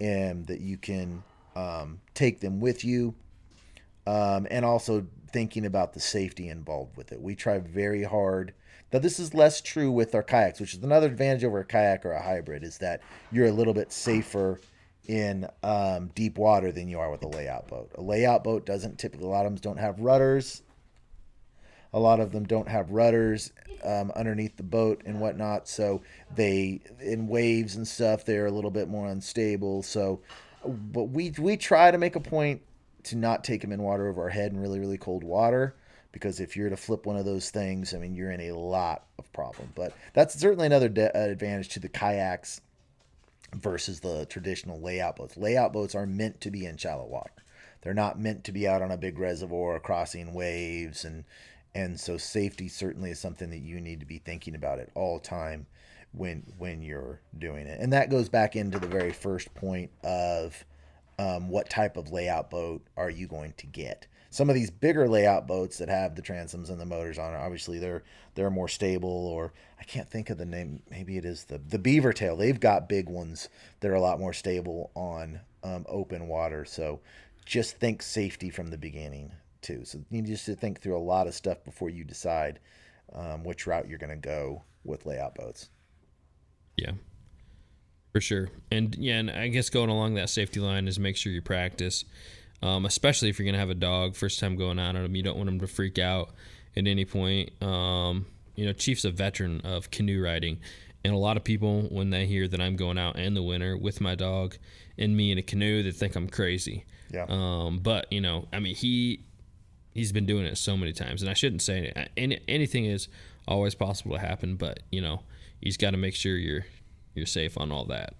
and that you can um, take them with you, um, and also thinking about the safety involved with it. We try very hard. Now, this is less true with our kayaks, which is another advantage over a kayak or a hybrid, is that you're a little bit safer in um, deep water than you are with a layout boat. A layout boat doesn't typically, a lot of them don't have rudders. A lot of them don't have rudders um, underneath the boat and whatnot. So they, in waves and stuff, they're a little bit more unstable. So, but we, we try to make a point to not take them in water over our head in really, really cold water because if you're to flip one of those things, I mean, you're in a lot of problem. But that's certainly another de- advantage to the kayaks versus the traditional layout boats. Layout boats are meant to be in shallow water. They're not meant to be out on a big reservoir crossing waves and and so safety certainly is something that you need to be thinking about at all time when when you're doing it. And that goes back into the very first point of um, what type of layout boat are you going to get? Some of these bigger layout boats that have the transoms and the motors on it, obviously they're they're more stable. Or I can't think of the name. Maybe it is the the Beaver Tail. They've got big ones that are a lot more stable on um, open water. So just think safety from the beginning too. So you need just to think through a lot of stuff before you decide um, which route you're going to go with layout boats. Yeah, for sure. And yeah, and I guess going along that safety line is make sure you practice, um, especially if you're gonna have a dog first time going out on them. You don't want them to freak out at any point. Um, you know, Chief's a veteran of canoe riding, and a lot of people when they hear that I'm going out in the winter with my dog and me in a canoe, they think I'm crazy. Yeah. Um, but you know, I mean, he he's been doing it so many times, and I shouldn't say. Any, anything is always possible to happen, but you know, he's got to make sure you're you're safe on all that.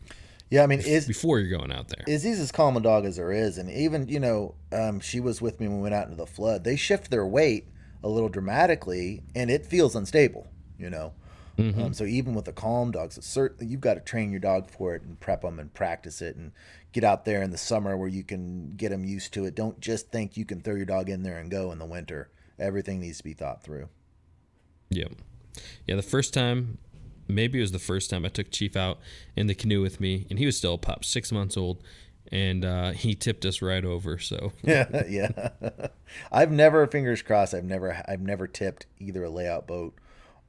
Yeah, I mean, is before you're going out there. Izzy's as calm a dog as there is, and even you know, um, she was with me when we went out into the flood. They shift their weight a little dramatically, and it feels unstable. You know, mm-hmm. um, so even with the calm dogs, certainly you've got to train your dog for it and prep them and practice it and get out there in the summer where you can get them used to it. Don't just think you can throw your dog in there and go in the winter. Everything needs to be thought through. Yep. Yeah, the first time maybe it was the first time I took Chief out in the canoe with me, and he was still a pup, six months old, and uh, he tipped us right over. So yeah, yeah. I've never, fingers crossed, I've never, I've never tipped either a layout boat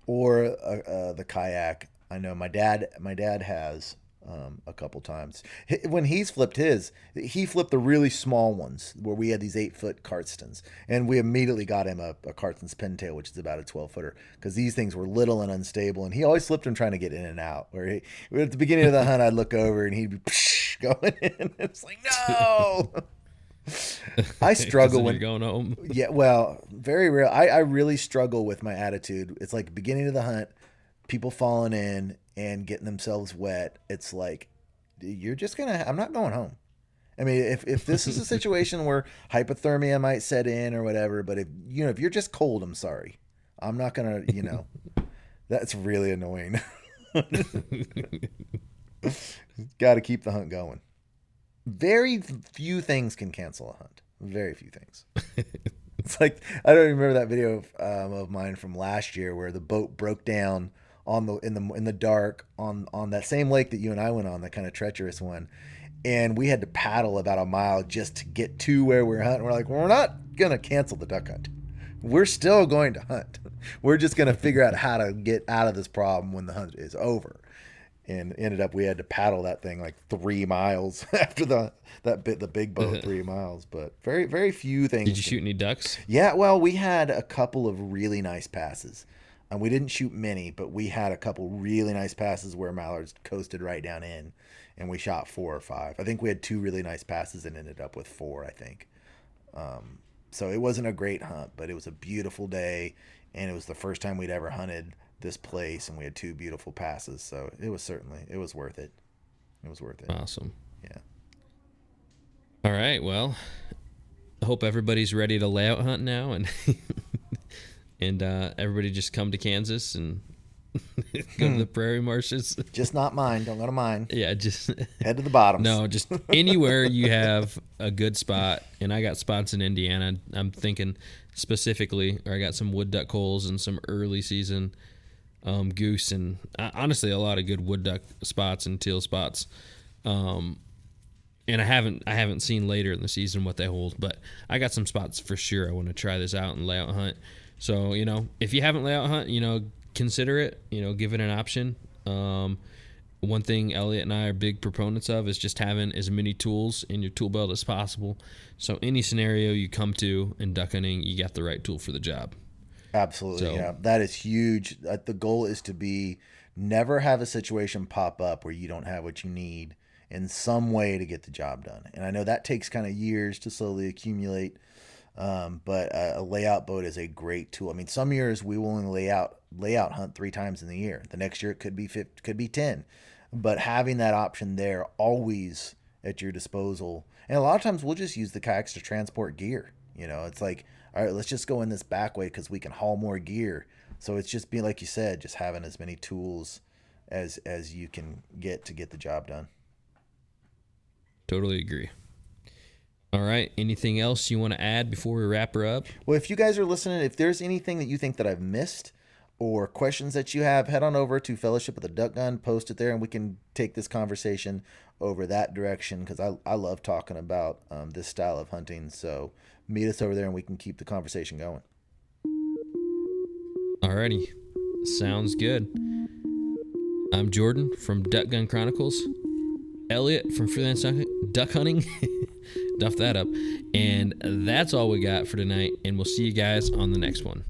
or a, uh, the kayak. I know my dad, my dad has, um, a couple times. When he's flipped his, he flipped the really small ones where we had these eight foot Carstens, and we immediately got him a, a pintail, which is about a twelve footer, because these things were little and unstable, and he always flipped them trying to get in and out. Where he, at the beginning of the hunt, I'd look over and he'd be psh, going in. It's like no. I struggle when going home. yeah, well, very real. I, I really struggle with my attitude. It's like beginning of the hunt, people falling in and getting themselves wet, it's like you're just gonna. I'm not going home. I mean, if, if this is a situation where hypothermia might set in or whatever, but if you know if you're just cold, I'm sorry. I'm not gonna. You know, that's really annoying. Got to keep the hunt going. Very few things can cancel a hunt. Very few things. it's like I don't remember that video of, um, of mine from last year where the boat broke down on the in the in the dark on on that same lake that you and I went on, that kind of treacherous one. And we had to paddle about a mile just to get to where we we're hunting. We're like, we're not gonna cancel the duck hunt. We're still going to hunt. We're just gonna figure out how to get out of this problem when the hunt is over. And ended up we had to paddle that thing like three miles after the that bit the big boat three miles. But very very few things. Did you shoot any ducks? Yeah, well, we had a couple of really nice passes. And we didn't shoot many, but we had a couple really nice passes where mallards coasted right down in, and we shot four or five. I think we had two really nice passes and ended up with four. I think. Um, so it wasn't a great hunt, but it was a beautiful day, and it was the first time we'd ever hunted this place, and we had two beautiful passes. So it was certainly it was worth it. It was worth it. Awesome. Yeah. All right. Well, I hope everybody's ready to layout hunt now, and and uh, everybody just come to Kansas and go to the hmm. prairie marshes. Just not mine. Don't go to mine. Yeah, just head to the bottom. No, just anywhere you have a good spot. And I got spots in Indiana. I'm thinking specifically, or I got some wood duck holes and some early season um, goose, and uh, honestly, a lot of good wood duck spots and teal spots. Um, and I haven't I haven't seen later in the season what they hold, but I got some spots for sure. I want to try this out and layout hunt. So you know, if you haven't layout hunt, you know, consider it. You know, give it an option. Um, one thing Elliot and I are big proponents of is just having as many tools in your tool belt as possible. So any scenario you come to in duck hunting, you got the right tool for the job. Absolutely, So- yeah. That is huge. Uh, The goal is to be never have a situation pop up where you don't have what you need in some way to get the job done. And I know that takes kind of years to slowly accumulate. Um, but a, a layout boat is a great tool. I mean, some years we will only lay out layout hunt three times in the year. The next year it could be 50, could be ten. But having that option there always at your disposal, and a lot of times we'll just use the kayaks to transport gear. You know, it's like, all right, let's just go in this back way because we can haul more gear. So it's just being like you said, just having as many tools as as you can get to get the job done. Totally agree. All right. Anything else you want to add before we wrap her up? Well, if you guys are listening, if there's anything that you think that I've missed or questions that you have, head on over to Fellowship of the Duck Gun, post it there, and we can take this conversation over that direction because I, I love talking about um, this style of hunting. So meet us over there and we can keep the conversation going. Alrighty. Sounds good. I'm Jordan from Duck Gun Chronicles. Elliot from Freelance Duck, Hunting. Duff that up. And that's all we got for tonight. And we'll see you guys on the next one.